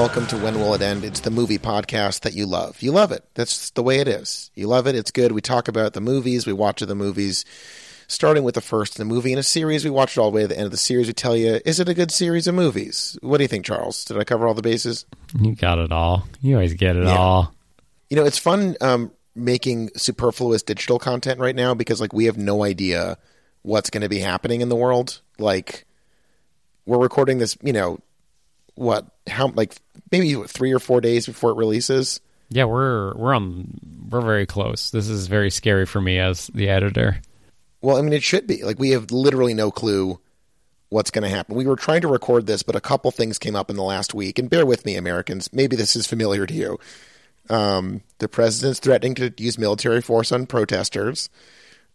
Welcome to When Will It End? It's the movie podcast that you love. You love it. That's the way it is. You love it. It's good. We talk about the movies. We watch the movies, starting with the first in the movie in a series. We watch it all the way to the end of the series. We tell you, is it a good series of movies? What do you think, Charles? Did I cover all the bases? You got it all. You always get it Yeah. all. You know, it's fun um, making superfluous digital content right now because, like, we have no idea what's going to be happening in the world. Like, we're recording this, you know, what, how, like, maybe what, three or four days before it releases. Yeah, we're we're on we're very close. This is very scary for me as the editor. Well, I mean, it should be. Like, we have literally no clue what's going to happen. We were trying to record this, but a couple things came up in the last week. And bear with me, Americans. Maybe this is familiar to you. Um, the president's threatening to use military force on protesters.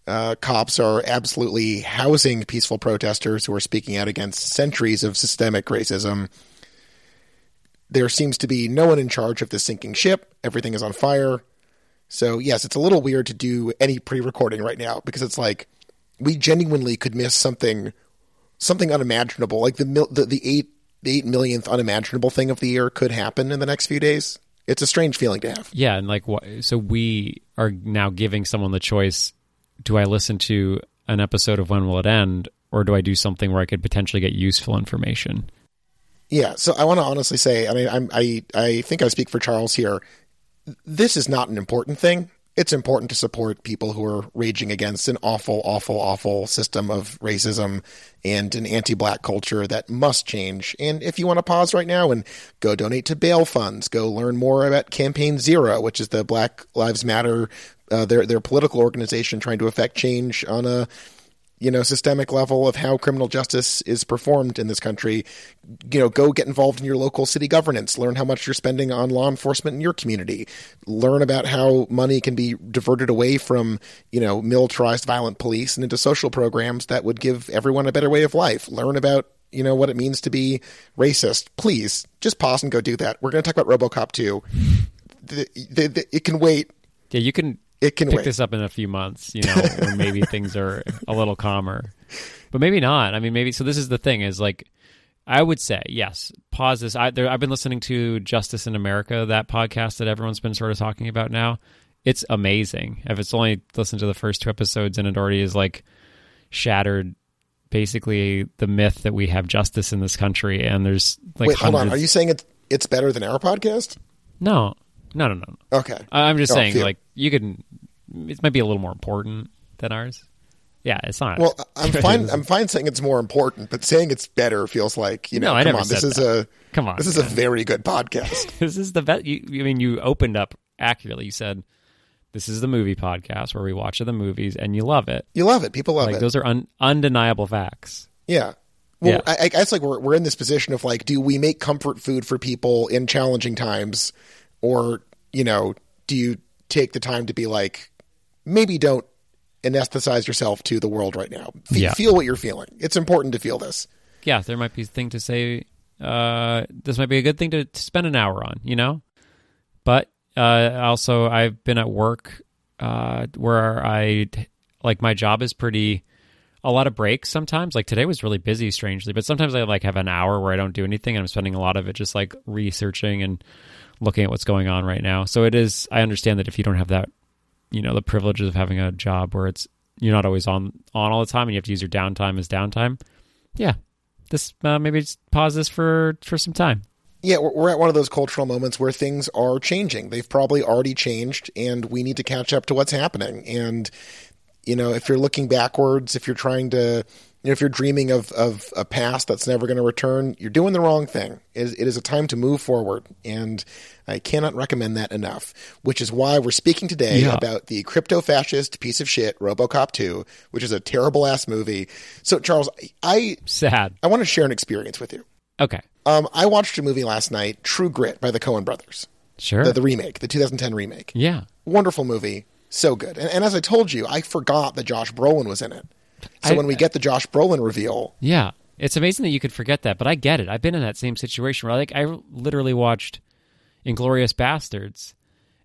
Uh, cops are absolutely housing peaceful protesters who are speaking out against centuries of systemic racism. There seems to be no one in charge of the sinking ship. Everything is on fire. So, yes, it's a little weird to do any pre recording right now because it's like we genuinely could miss something something unimaginable. Like the, the, the eight the eight millionth unimaginable thing of the year could happen in the next few days. It's a strange feeling to have. Yeah, and like? So we are now giving someone the choice: do I listen to an episode of When Will It End, or do I do something where I could potentially get useful information? Yeah, so I want to honestly say, I mean, I'm, I I think I speak for Charles here. This is not an important thing. It's important to support people who are raging against an awful, awful, awful system of racism and an anti-black culture that must change. And if you want to pause right now and go donate to bail funds, go learn more about Campaign Zero, which is the Black Lives Matter, uh, their their political organization trying to affect change on a you know systemic level of how criminal justice is performed in this country you know go get involved in your local city governance. Learn how much you're spending on law enforcement in your community. Learn about how money can be diverted away from you know militarized violent police and into social programs that would give everyone a better way of life. Learn about you know what it means to be racist. Please just pause and go do that. We're going to talk about robocop 2 the, the, the, it can wait. Yeah, you can it can pick wait this up in a few months, you know, when maybe things are a little calmer. But maybe not. I mean, maybe so this is the thing is like I would say, yes, pause this. I there, I've been listening to Justice in America, that podcast that everyone's been sort of talking about now. It's amazing. If it's only listened to the first two episodes and it already is like shattered basically the myth that we have justice in this country and there's like wait hold on are you saying it's it's better than our podcast No. No, no, no. no. okay I- I'm just Oh, saying, phew. like you can. It might be a little more important than ours. Yeah, it's not. Well, I'm fine. I'm fine saying it's more important, but saying it's better feels like you know. No, I come never on, this said is that. a Come on, This is a very good podcast. this is the best. You, I mean, you opened up accurately. You said this is the movie podcast where we watch the movies and you love it. You love it. People love Like it. those are un, undeniable facts. yeah. Well, Yeah. I, I guess like we're we're in this position of like, do we make comfort food for people in challenging times, or you know, do you take the time to be like, maybe don't anesthetize yourself to the world right now. Fe- Yeah. Feel what you're feeling. It's important to feel this. Yeah, there might be a thing to say. Uh, this might be a good thing to, to spend an hour on. You know, but uh, also I've been at work uh, where I like my job is pretty a lot of breaks sometimes like today was really busy strangely but sometimes i like have an hour where i don't do anything and i'm spending a lot of it just like researching and looking at what's going on right now so it is i understand that if you don't have that you know the privileges of having a job where it's you're not always on on all the time and you have to use your downtime as downtime yeah this uh, maybe just pause this for for some time Yeah, we're we're at one of those cultural moments where things are changing. They've probably already changed, and we need to catch up to what's happening. And you know, if you're looking backwards, if you're trying to, you know, if you're dreaming of of a past that's never going to return, you're doing the wrong thing. It is, it is a time to move forward, and I cannot recommend that enough. Which is why we're speaking today Yeah. about the crypto fascist piece of shit RoboCop 2, which is a terrible ass movie. So, Charles, I sad I want to share an experience with you. okay Um, I watched a movie last night, True Grit by the Coen Brothers, sure the, the remake, the 2010 remake. yeah Wonderful movie, so good. And, and as I told you, I forgot that Josh Brolin was in it. So I- when we get the Josh Brolin reveal, Yeah. It's amazing that you could forget that, but I get it. I've been in that same situation where like I literally watched Inglourious Basterds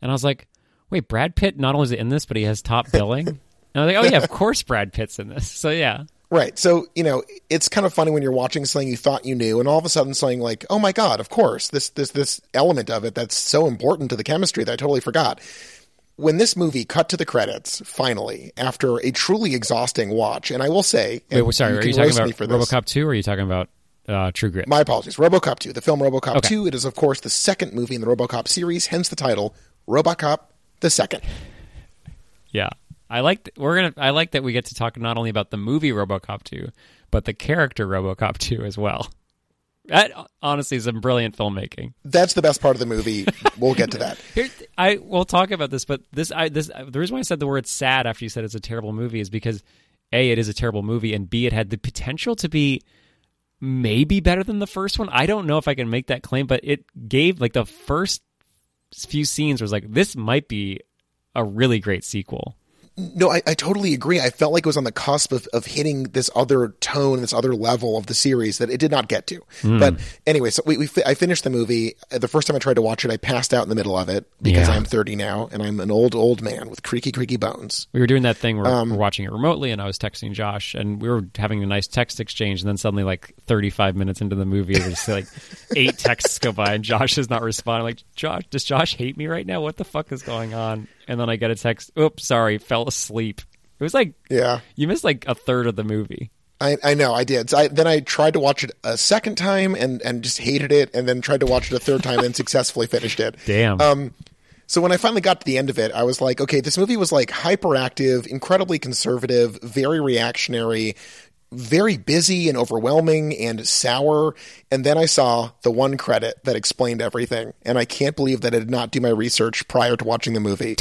and I was like, wait, Brad Pitt not only is in this, but he has top billing. and I was like, oh yeah, of course Brad Pitt's in this. So yeah. Right. So, you know, it's kind of funny when you're watching something you thought you knew and all of a sudden saying like, "Oh my god, of course. This this this element of it that's so important to the chemistry that I totally forgot." When this movie cut to the credits finally after a truly exhausting watch, and I will say, Wait, well, sorry, you are you talking about. RoboCop 2 or are you talking about uh, True Grit? My apologies. RoboCop 2, the film RoboCop Okay. 2. It is of course the second movie in the RoboCop series, hence the title RoboCop the Second. Yeah, I like th- we're gonna. I like that we get to talk not only about the movie RoboCop 2, but the character RoboCop 2 as well. That honestly is some brilliant filmmaking. That's the best part of the movie. We'll get to that. Here, I will talk about this, but this, I, this, the reason why I said the word "sad" after you said it's a terrible movie is because a, it is a terrible movie, and b, it had the potential to be maybe better than the first one. I don't know if I can make that claim, but it gave like the first few scenes was like this might be a really great sequel. No, I, I totally agree. I felt like it was on the cusp of, of hitting this other tone, this other level of the series that it did not get to. Hmm. But anyway, so we, we fi- I finished the movie. Uh, The first time I tried to watch it, I passed out in the middle of it because Yeah. I'm 30 now and I'm an old, old man with creaky, creaky bones. We were doing that thing where Um, we're watching it remotely, and I was texting Josh, and we were having a nice text exchange, and then suddenly, like 35 minutes into the movie, there's like eight texts go by, and Josh is not responding. Like, Josh, does Josh hate me right now? What the fuck is going on? And then I get a text, oops, sorry, fell asleep. It was like, Yeah. you missed like a third of the movie. I, I know I did. So I, then I tried to watch it a second time and, and just hated it, and then tried to watch it a third time and successfully finished it. Damn. Um, so when I finally got to the end of it, I was like, okay, this movie was like hyperactive, incredibly conservative, very reactionary, very busy and overwhelming and sour. And then I saw the one credit that explained everything, and I can't believe that I did not do my research prior to watching the movie.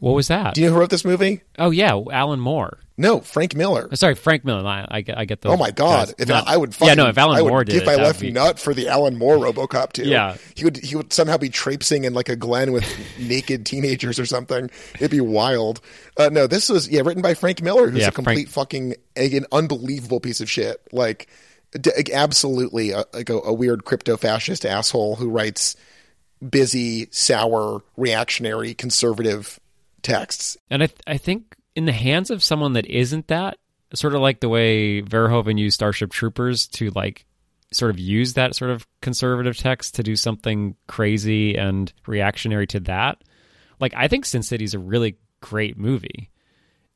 What was that? Do you know who wrote this movie? oh, yeah, Alan Moore. No, Frank Miller. Uh, Sorry, Frank Miller. I, I, get- I get those. Oh my god! If. I, I would, fucking, yeah, no. If Alan I would Moore did give my left be- nut for the Alan Moore RoboCop too. Yeah. he would he would somehow be traipsing in like a glen with naked teenagers or something. It'd be wild. Uh, no, this was yeah written by Frank Miller, who's Yeah, a complete fucking an unbelievable piece of shit. Like, d- absolutely a, like a, a weird crypto fascist asshole who writes busy, sour, reactionary, conservative texts. And I, th- I think in the hands of someone that isn't that, sort of like the way Verhoeven used Starship Troopers to like sort of use that sort of conservative text to do something crazy and reactionary to that. Like I think Sin City is a really great movie.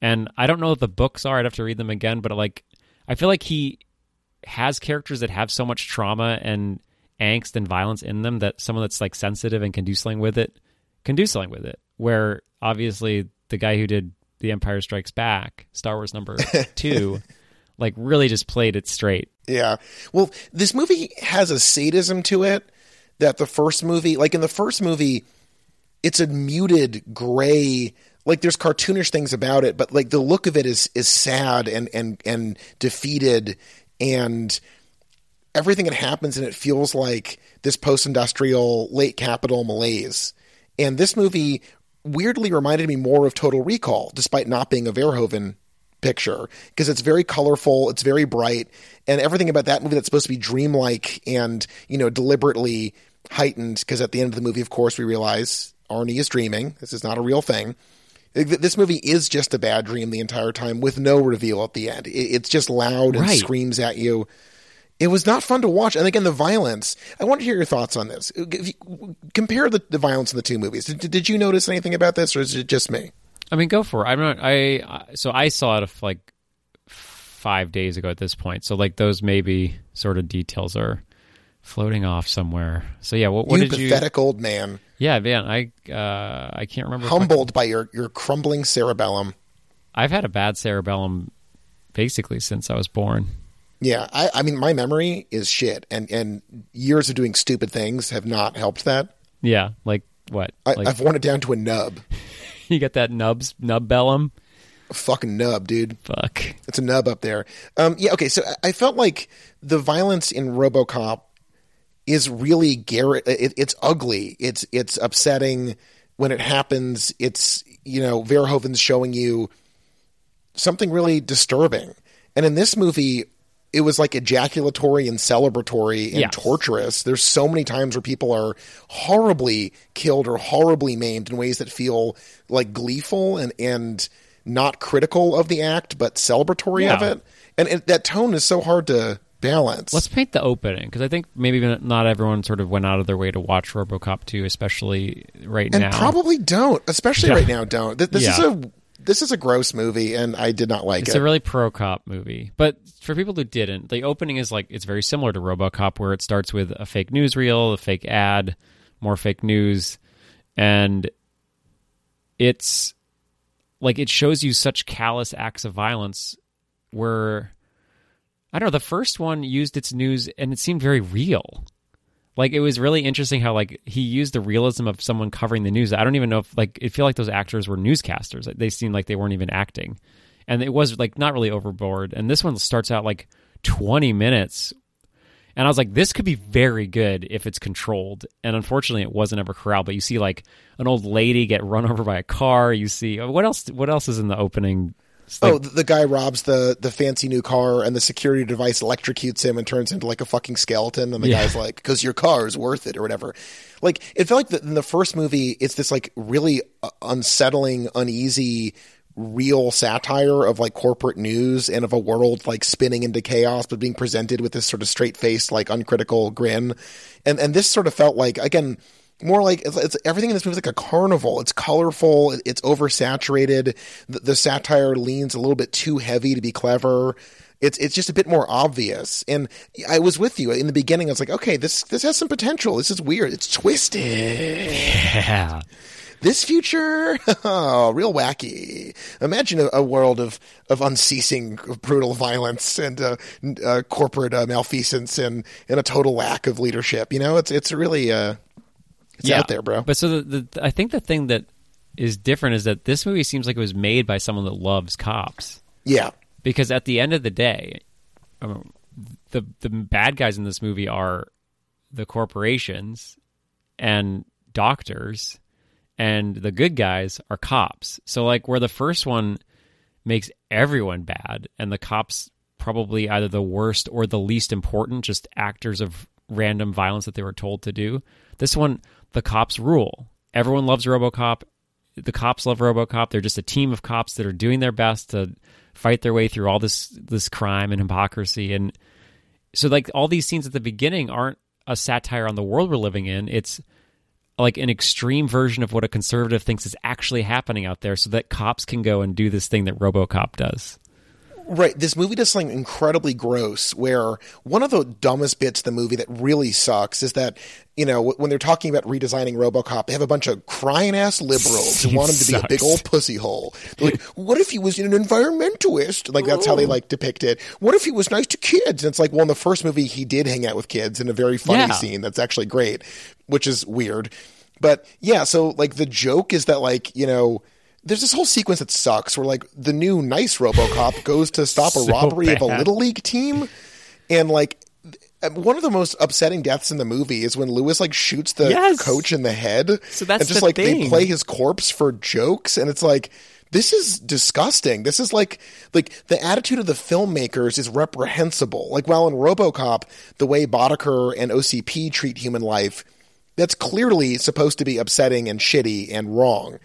And I don't know what the books are. I'd have to read them again, but like I feel like he has characters that have so much trauma and angst and violence in them that someone that's like sensitive and can do something with it can do something with it. Where obviously the guy who did The Empire Strikes Back, Star Wars number two, like really just played it straight. Yeah. Well, this movie has a sadism to it that the first movie, like in the first movie, it's a muted gray like there's cartoonish things about it but like the look of it is is sad and and and defeated and everything that happens and it feels like this post-industrial late capital malaise and this movie weirdly reminded me more of total recall despite not being a verhoeven picture because it's very colorful it's very bright and everything about that movie that's supposed to be dreamlike and you know deliberately heightened because at the end of the movie of course we realize arnie is dreaming this is not a real thing. This movie is just a bad dream the entire time with no reveal at the end. It's just loud and Right. screams at you it was not fun to watch and again the violence i want to hear your thoughts on this compare the, the violence in the two movies did, did you notice anything about this or is it just me I mean, go for it. I'm not. I so I saw it like five days ago at this point. So like those maybe sort of details are floating off somewhere. So yeah, what, what you did you? pathetic old man Yeah, man. I uh, I can't remember. humbled by your, your crumbling cerebellum. I've had a bad cerebellum basically since I was born. Yeah, I, I mean, my memory is shit, and, and years of doing stupid things have not helped that. Yeah, like what? I, like I've worn it down to a nub, you got that nubs nub bellum. fucking nub, dude. Fuck. It's a nub up there. Um, yeah, okay. So I- felt like the violence in RoboCop is really Garrett. It, it's ugly. It's it's upsetting when it happens. It's you know Verhoeven's showing you something really disturbing, and in this movie. It was like ejaculatory and celebratory and Yes. torturous. There's so many times where people are horribly killed or horribly maimed in ways that feel like gleeful and and not critical of the act but celebratory Yeah. of it. And it, that tone is so hard to balance. Let's paint the opening because I think maybe not everyone sort of went out of their way to watch RoboCop 2, especially right and now. probably don't, especially Yeah. right now. Don't. Th- This is a this is a gross movie, and I did not like It's it. It's a really pro cop movie. But for people who didn't, the opening is like it's very similar to RoboCop where it starts with a fake newsreel, a fake ad, more fake news, and it's like it shows you such callous acts of violence where I don't know, the first one used its news and it seemed very real. Like it was really interesting how like he used the realism of someone covering the news. I don't even know if like it feel like those actors were newscasters. They seemed like they weren't even acting. And it was like not really overboard. And this one starts out like 20 minutes. And I was like, this could be very good if it's controlled. And unfortunately, it wasn't ever corralled. But you see like an old lady get run over by a car. You see what else? What else is in the opening? It's like- oh, the, the guy robs the the fancy new car, and the security device electrocutes him and turns into like a fucking skeleton. And the Yeah. guy's like, "Because your car is worth it," or whatever. Like it felt like the, in the first movie, it's this like really uh, unsettling, uneasy, real satire of like corporate news and of a world like spinning into chaos, but being presented with this sort of straight faced, like uncritical grin. And and this sort of felt like again more like it's, it's everything in this movie is like a carnival. It's colorful. it- It's oversaturated. The, the satire leans a little bit too heavy to be clever. It's it's just a bit more obvious. And I was with you in the beginning. I was like, okay, this this has some potential. This is weird. It's twisted. yeah. This future, oh, real wacky. Imagine a, a world of, of unceasing brutal violence and uh, uh, corporate uh, malfeasance and, and a total lack of leadership. You know, it's it's really it's out there, bro. But so the, the I think the thing that is different is that this movie seems like it was made by someone that loves cops. yeah, Because at the end of the day, um, the the bad guys in this movie are the corporations and doctors, and the good guys are cops. So like where the first one makes everyone bad, and the cops probably either the worst or the least important, just actors of random violence that they were told to do. This one, the cops rule. Everyone loves RoboCop. The cops love RoboCop. They're just a team of cops that are doing their best to fight their way through all this this crime and hypocrisy. And so, like all these scenes at the beginning aren't a satire on the world we're living in. It's like an extreme version of what a conservative thinks is actually happening out there, so that cops can go and do this thing that RoboCop does. Right. This movie does something incredibly gross where one of the dumbest bits of the movie that really sucks is that, you know, when they're talking about redesigning Robocop, they have a bunch of crying ass liberals who want him to be a big old pussy hole. They're like, what if he was an environmentalist? Like, that's how they like depict it. What if he was nice to kids? And it's like, well, in the first movie, he did hang out with kids in a very funny Yeah. scene that's actually great, which is weird. But yeah, so like the joke is that, like, you know, there's this whole sequence that sucks where like the new nice RoboCop goes to stop a So robbery of a little league team, and like one of the most upsetting deaths in the movie is when Lewis like shoots the Yes. coach in the head. So that's and just the like they play his corpse for jokes, and it's like. This is disgusting. This is like like the attitude of the filmmakers is reprehensible. Like while in RoboCop, the way Boddicker and OCP treat human life, that's clearly supposed to be upsetting and shitty and wrong.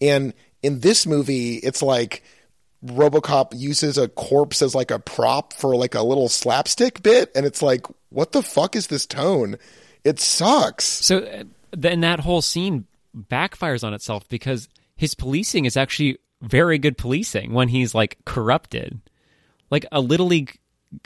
And in this movie, it's like RoboCop uses a corpse as like a prop for like a little slapstick bit, and it's like, what the fuck is this tone? It sucks. So uh, then that whole scene backfires on itself because his policing is actually very good policing when he's like corrupted. Like a little league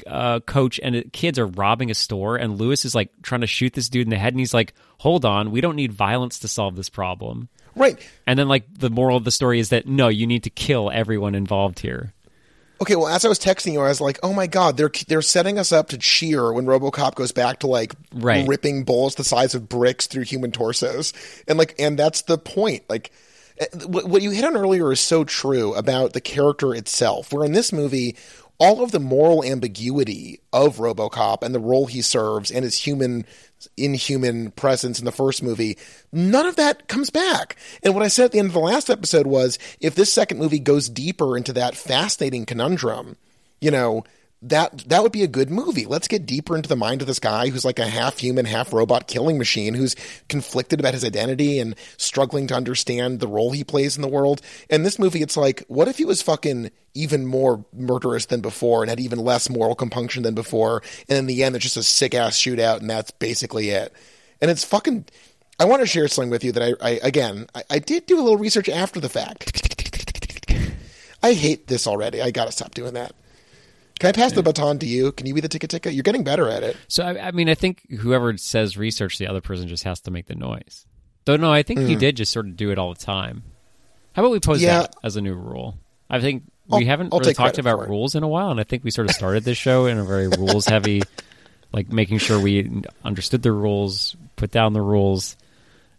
uh, coach and uh, kids are robbing a store, and Lewis is like trying to shoot this dude in the head, and he's like, "Hold on, we don't need violence to solve this problem." Right. And then like the moral of the story is that no, you need to kill everyone involved here. Okay, well, as I was texting you, I was like, "Oh my god, they're they're setting us up to cheer when RoboCop goes back to like Right. ripping bullets the size of bricks through human torsos," and like, and that's the point. Like, eh, what, what you hit on earlier is so true about the character itself. Where in this movie, all of the moral ambiguity of RoboCop and the role he serves and his human inhuman presence in the first movie, none of that comes back. And what I said at the end of the last episode was if this second movie goes deeper into that fascinating conundrum, you know, that that would be a good movie. Let's get deeper into the mind of this guy who's like a half human, half robot killing machine who's conflicted about his identity and struggling to understand the role he plays in the world. And this movie, it's like, what if he was fucking even more murderous than before and had even less moral compunction than before? And in the end, it's just a sick ass shootout, and that's basically it. And it's fucking. I want to share something with you that I, I again, I, I did do a little research after the fact. I hate this already. I gotta stop doing that. Can I pass the baton to you? Can you be the ticka ticka? You're getting better at it. So I, I mean, I think whoever says research, the other person just has to make the noise. Though no, I think you did just sort of do it all the time. How about we pose Mm. Yeah. that as a new rule? I think we I'll- haven't I'll really talked about rules in a while, and I think we sort of started this show in a very rules heavy, like making sure we understood the rules, put down the rules.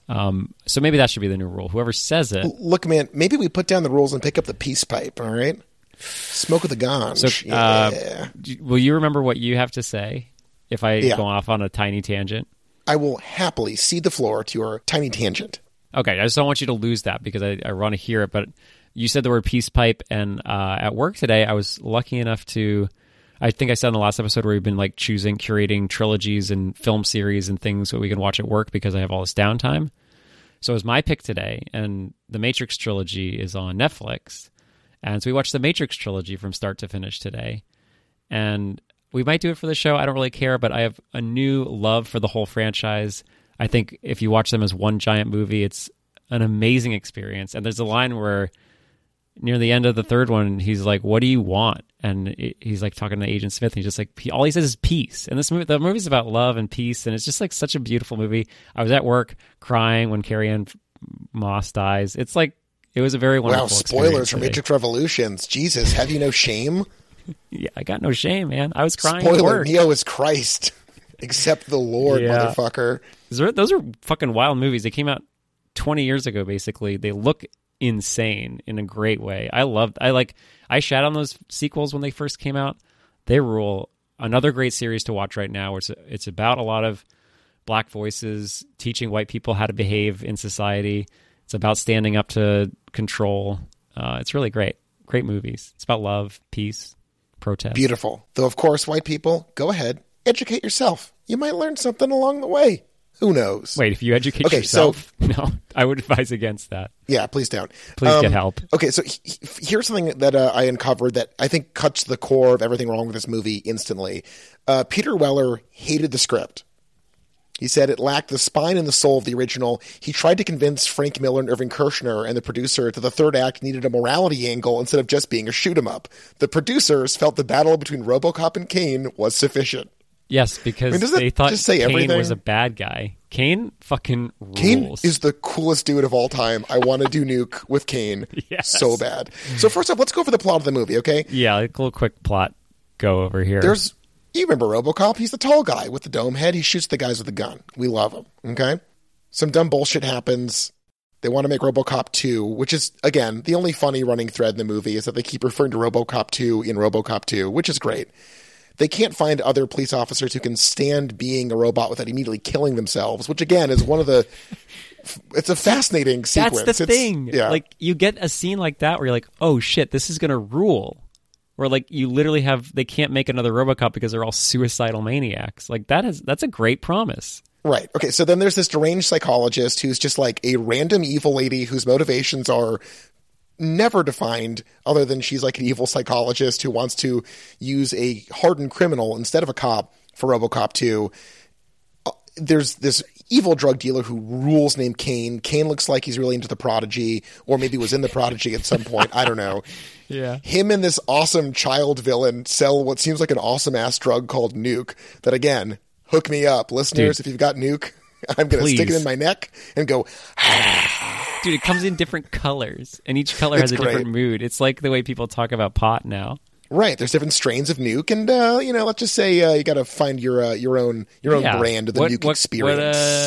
Um, so maybe that should be the new rule. Whoever says it, Look, man, maybe we put down the rules and pick up the peace pipe. All right, smoke with the ganj. So, yeah. uh, will you remember what you have to say if I Yeah. go off on a tiny tangent? I will happily cede the floor to your tiny tangent. Okay, I just don't want you to lose that because I, I want to hear it. But you said the word peace pipe, and uh, at work today, I was lucky enough to. I think I said in the last episode where we've been like choosing, curating trilogies and film series and things that we can watch at work because I have all this downtime. So it was my pick today, and the Matrix trilogy is on Netflix, and so we watched the Matrix trilogy from start to finish today, and we might do it for the show. I don't really care, but I have a new love for the whole franchise. I think if you watch them as one giant movie, it's an amazing experience. And there's a line where near the end of the third one, he's like, "What do you want?" And he's like talking to Agent Smith, and he's just like, "Pe- all he says is peace. And this movie, the movie's about love and peace, and it's just like such a beautiful movie. I was at work crying when Carrie Ann Moss dies. It's like it was a very wonderful. Wow, spoilers for. Matrix Revolutions. Jesus, have you no shame? Yeah, I got no shame, man. I was crying. Spoiler. Neo is Christ. except the Lord, Yeah. motherfucker. Those are, those are fucking wild movies. They came out 20 years ago, basically. They look insane in a great way. I loved, I like, I shat on those sequels when they first came out. They rule. Another great series to watch right now. It's, it's about a lot of black voices teaching white people how to behave in society. It's about standing up to control. Uh, it's really great. Great movies. It's about love, peace, protest. Beautiful. Though, of course, white people, go ahead, educate yourself. You might learn something along the way. Who knows? Wait, if you educate Okay, so- yourself, no, I would advise against that. Yeah, please don't. Please Um, get help. Okay, so he- he- here's something that uh, I uncovered that I think cuts the core of everything wrong with this movie instantly. Uh, Peter Weller hated the script. He said it lacked the spine and the soul of the original. He tried to convince Frank Miller and Irving Kershner and the producer that the third act needed a morality angle instead of just being a shoot 'em up. The producers felt the battle between RoboCop and Kane was sufficient. Yes, because mean, they thought just say Kane everything? was a bad guy. Kane fucking rules. Kane is the coolest dude of all time. I want to do Nuke with Kane Yes. so bad. So first off, let's go for the plot of the movie, okay? yeah, like a little quick plot go over here. There's you remember RoboCop? He's the tall guy with the dome head. He shoots the guys with the gun. We love him. Okay. Some dumb bullshit happens. They want to make RoboCop 2, which is again the only funny running thread in the movie is that they keep referring to RoboCop 2 in RoboCop 2, which is great. They can't find other police officers who can stand being a robot without immediately killing themselves, which again is one of the. It's a fascinating sequence. That's the It's- thing. Yeah. Like you get a scene like that where you're like, oh shit, this is gonna rule. Where like you literally have they can't make another RoboCop because they're all suicidal maniacs. Like that is that's a great promise. Right. Okay. So then there's this deranged psychologist who's just like a random evil lady whose motivations are never defined other than she's like an evil psychologist who wants to use a hardened criminal instead of a cop for Robocop 2. Uh, There's this evil drug dealer who rules named Kane. Kane looks like he's really into the prodigy or maybe was in the prodigy at some point. I don't know. Yeah. Him and this awesome child villain sell what seems like an awesome ass drug called Nuke. That again, hook me up, listeners. Dude. if you've got Nuke, I'm gonna stick it in my neck and go. Dude, it comes in different colors and each color has It's a different mood. It's like the way people talk about pot now. Right, there's different strains of Nuke, and uh, you know, let's just say uh, you got to find your uh, your own your own yeah. brand of the what, Nuke what, experience.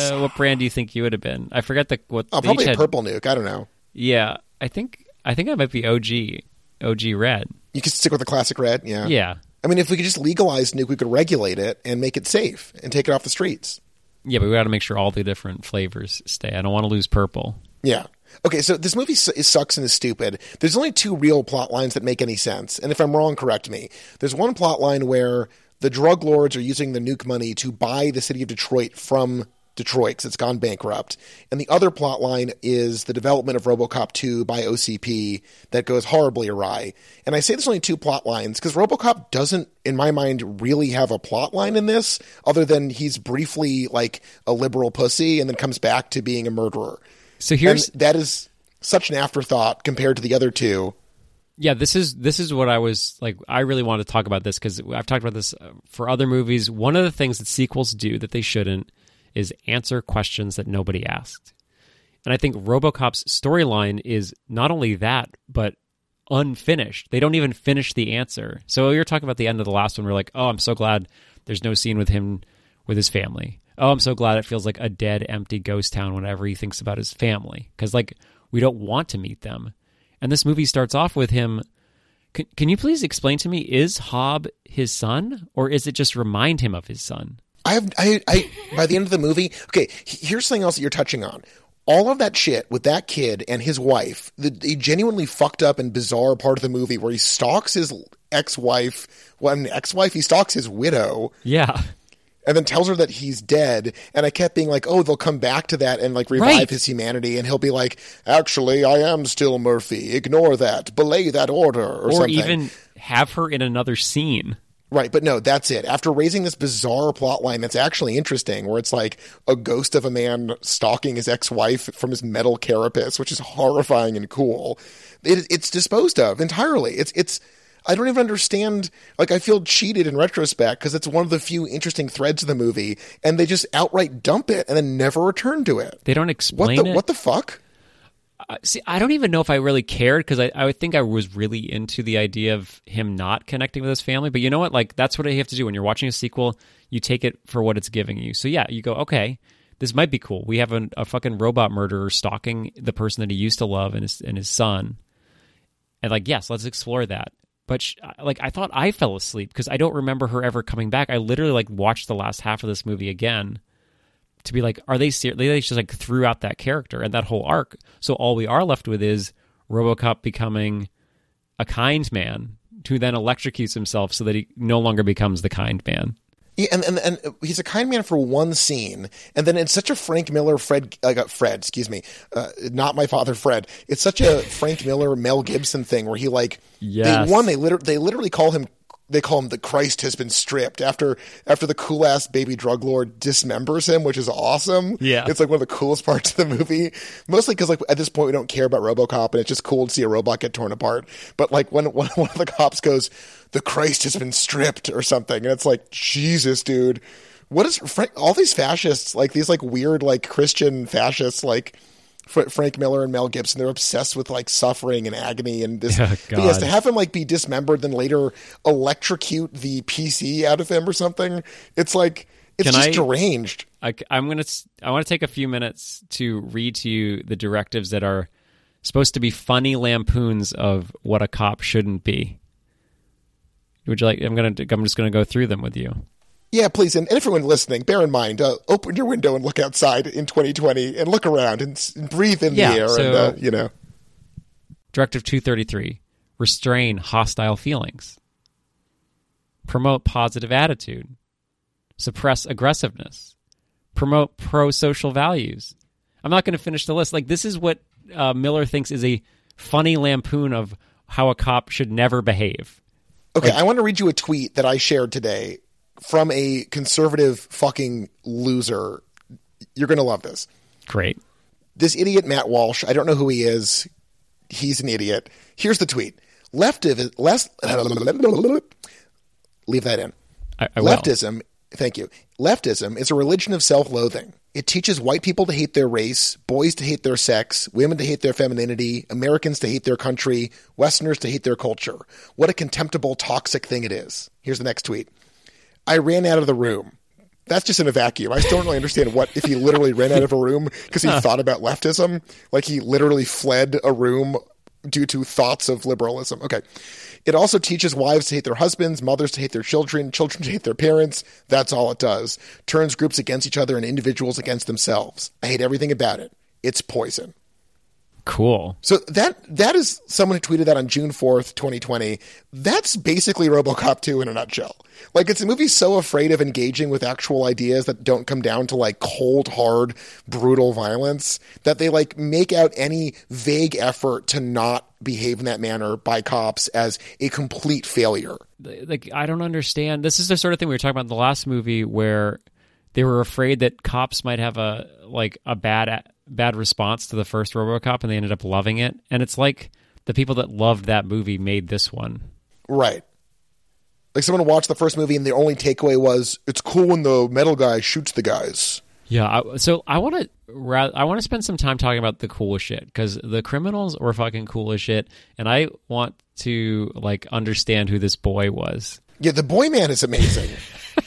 What, uh, what brand do you think you would have been? I forget the what oh, probably a had- purple Nuke. I don't know. Yeah, I think I think I might be OG, OG red. You could stick with the classic red. Yeah. Yeah, I mean, if we could just legalize Nuke, we could regulate it and make it safe and take it off the streets. yeah, but we got to make sure all the different flavors stay. I don't want to lose purple. Yeah. Okay, so this movie su- sucks and is stupid. There's only two real plot lines that make any sense, and if I'm wrong, correct me. There's one plot line where the drug lords are using the nuke money to buy the city of Detroit from Detroit because it's gone bankrupt. And the other plot line is the development of Robocop 2 by OCP that goes horribly awry. And I say there's only two plot lines because Robocop doesn't, in my mind, really have a plot line in this other than he's briefly like a liberal pussy and then comes back to being a murderer. So here's and that is such an afterthought compared to the other two. Yeah, this is this is what I was like. I really want to talk about this because I've talked about this uh, for other movies. One of the things that sequels do that they shouldn't is answer questions that nobody asked. And I think RoboCop's storyline is not only that, but unfinished. They don't even finish the answer. So you're talking about the end of the last one. We're like, oh, I'm so glad there's no scene with him with his family. Oh, I'm so glad it feels like a dead, empty ghost town whenever he thinks about his family. Because, like, we don't want to meet them. And this movie starts off with him. Can, can you please explain to me, is Hob his son, or is it just remind him of his son? I have, I, I, by the end of the movie, okay, here's something else that you're touching on. All of that shit with that kid and his wife, the, the genuinely fucked up and bizarre part of the movie where he stalks his ex-wife, well, ex-wife, he stalks his widow. Yeah and then tells her that he's dead. And I kept being like, oh, they'll come back to that and like revive right. his humanity. And he'll be like, actually, I am still Murphy. Ignore that. Belay that order. Or, or something. even have her in another scene. Right, but no, that's it. After raising this bizarre plot line that's actually interesting, where it's like a ghost of a man stalking his ex-wife from his metal carapace, which is horrifying and cool, it, it's disposed of entirely. It's it's I don't even understand. Like, I feel cheated in retrospect because it's one of the few interesting threads of the movie, and they just outright dump it and then never return to it. They don't explain what the, it. What the fuck? Uh, see, I don't even know if I really cared because I, I think I was really into the idea of him not connecting with his family. But you know what? Like, that's what you have to do when you're watching a sequel. You take it for what it's giving you. So yeah, you go, okay, this might be cool. We have a, a fucking robot murderer stalking the person that he used to love and his and his son. And like, yes, let's explore that but she, like I thought I fell asleep because I don't remember her ever coming back. I literally like watched the last half of this movie again to be like, are they serious? They just like threw out that character and that whole arc. So all we are left with is RoboCop becoming a kind man who then electrocutes himself so that he no longer becomes the kind man. Yeah, and, and and he's a kind man for one scene, and then it's such a Frank Miller, Fred, uh, Fred, excuse me, uh, not my father, Fred. It's such a Frank Miller, Mel Gibson thing where he like, yes. they, one, they literally they literally call him they call him the Christ has been stripped after after the cool ass baby drug lord dismembers him, which is awesome. Yeah, it's like one of the coolest parts of the movie. Mostly because like at this point we don't care about RoboCop, and it's just cool to see a robot get torn apart. But like when, when one of the cops goes, "The Christ has been stripped" or something, and it's like Jesus, dude. What is All these fascists, like these like weird like Christian fascists, like Frank Miller and Mel Gibson. They're obsessed with like suffering and agony and this. Oh, yes, to have him like be dismembered, then later electrocute the PC out of him or something. It's like it's Can just I, deranged. I, I'm gonna. I want to take a few minutes to read to you the directives that are supposed to be funny lampoons of what a cop shouldn't be. Would you like? I'm gonna. I'm just gonna go through them with you. Yeah, please. And, everyone listening, bear in mind, uh, open your window and look outside in 2020 and look around and, and breathe in yeah, the air. So and, uh, you know. Directive 233 restrain hostile feelings, promote positive attitude, suppress aggressiveness, promote pro social values. I'm not going to finish the list. Like, this is what uh, Miller thinks is a funny lampoon of how a cop should never behave. Okay, like, I want to read you a tweet that I shared today from a conservative fucking loser. You're going to love this. Great. This idiot, Matt Walsh, I don't know who he is. He's an idiot. Here's the tweet. Leftiv, less, leave that in. I, I Leftism, thank you. Leftism is a religion of self loathing. It teaches white people to hate their race, boys to hate their sex, women to hate their femininity, Americans to hate their country, Westerners to hate their culture. What a contemptible, toxic thing it is. Here's the next tweet. I ran out of the room. That's just in a vacuum. I still don't really understand what if he literally ran out of a room because he thought about leftism, like he literally fled a room due to thoughts of liberalism. Okay. It also teaches wives to hate their husbands, mothers to hate their children, children to hate their parents. That's all it does. Turns groups against each other and individuals against themselves. I hate everything about it. It's poison. Cool. So that that is someone who tweeted that on June fourth, twenty twenty. That's basically RoboCop two in a nutshell. Like it's a movie so afraid of engaging with actual ideas that don't come down to like cold, hard, brutal violence that they like make out any vague effort to not behave in that manner by cops as a complete failure. Like I don't understand. This is the sort of thing we were talking about in the last movie where they were afraid that cops might have a like a bad bad response to the first RoboCop and they ended up loving it. And it's like the people that loved that movie made this one. Right. Like someone watched the first movie and the only takeaway was it's cool when the metal guy shoots the guys. Yeah, I, so I want to I want to spend some time talking about the cool shit because the criminals were fucking cool as shit, and I want to like understand who this boy was. Yeah, the boy man is amazing.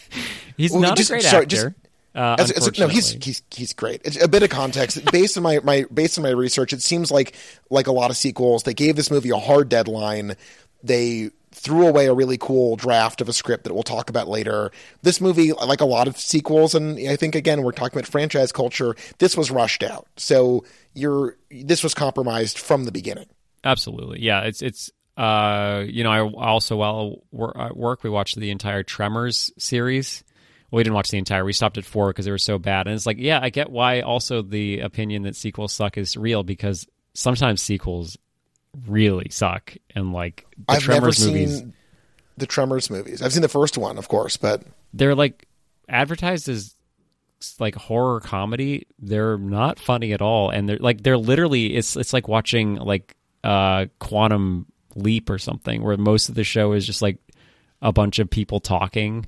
he's well, not just, a great sorry, actor. Just, uh, as, no, he's he's he's great. It's a bit of context based on my, my based on my research. It seems like like a lot of sequels, they gave this movie a hard deadline. They threw away a really cool draft of a script that we'll talk about later. This movie, like a lot of sequels, and I think again we're talking about franchise culture. This was rushed out, so you're this was compromised from the beginning. Absolutely, yeah. It's it's uh, you know I also while at work we watched the entire Tremors series. Well, we didn't watch the entire. We stopped at four because they were so bad, and it's like, yeah, I get why. Also, the opinion that sequels suck is real because sometimes sequels really suck. And like the I've Tremors never movies, seen the Tremors movies. I've seen the first one, of course, but they're like advertised as like horror comedy. They're not funny at all, and they're like they're literally it's it's like watching like uh Quantum Leap or something, where most of the show is just like a bunch of people talking.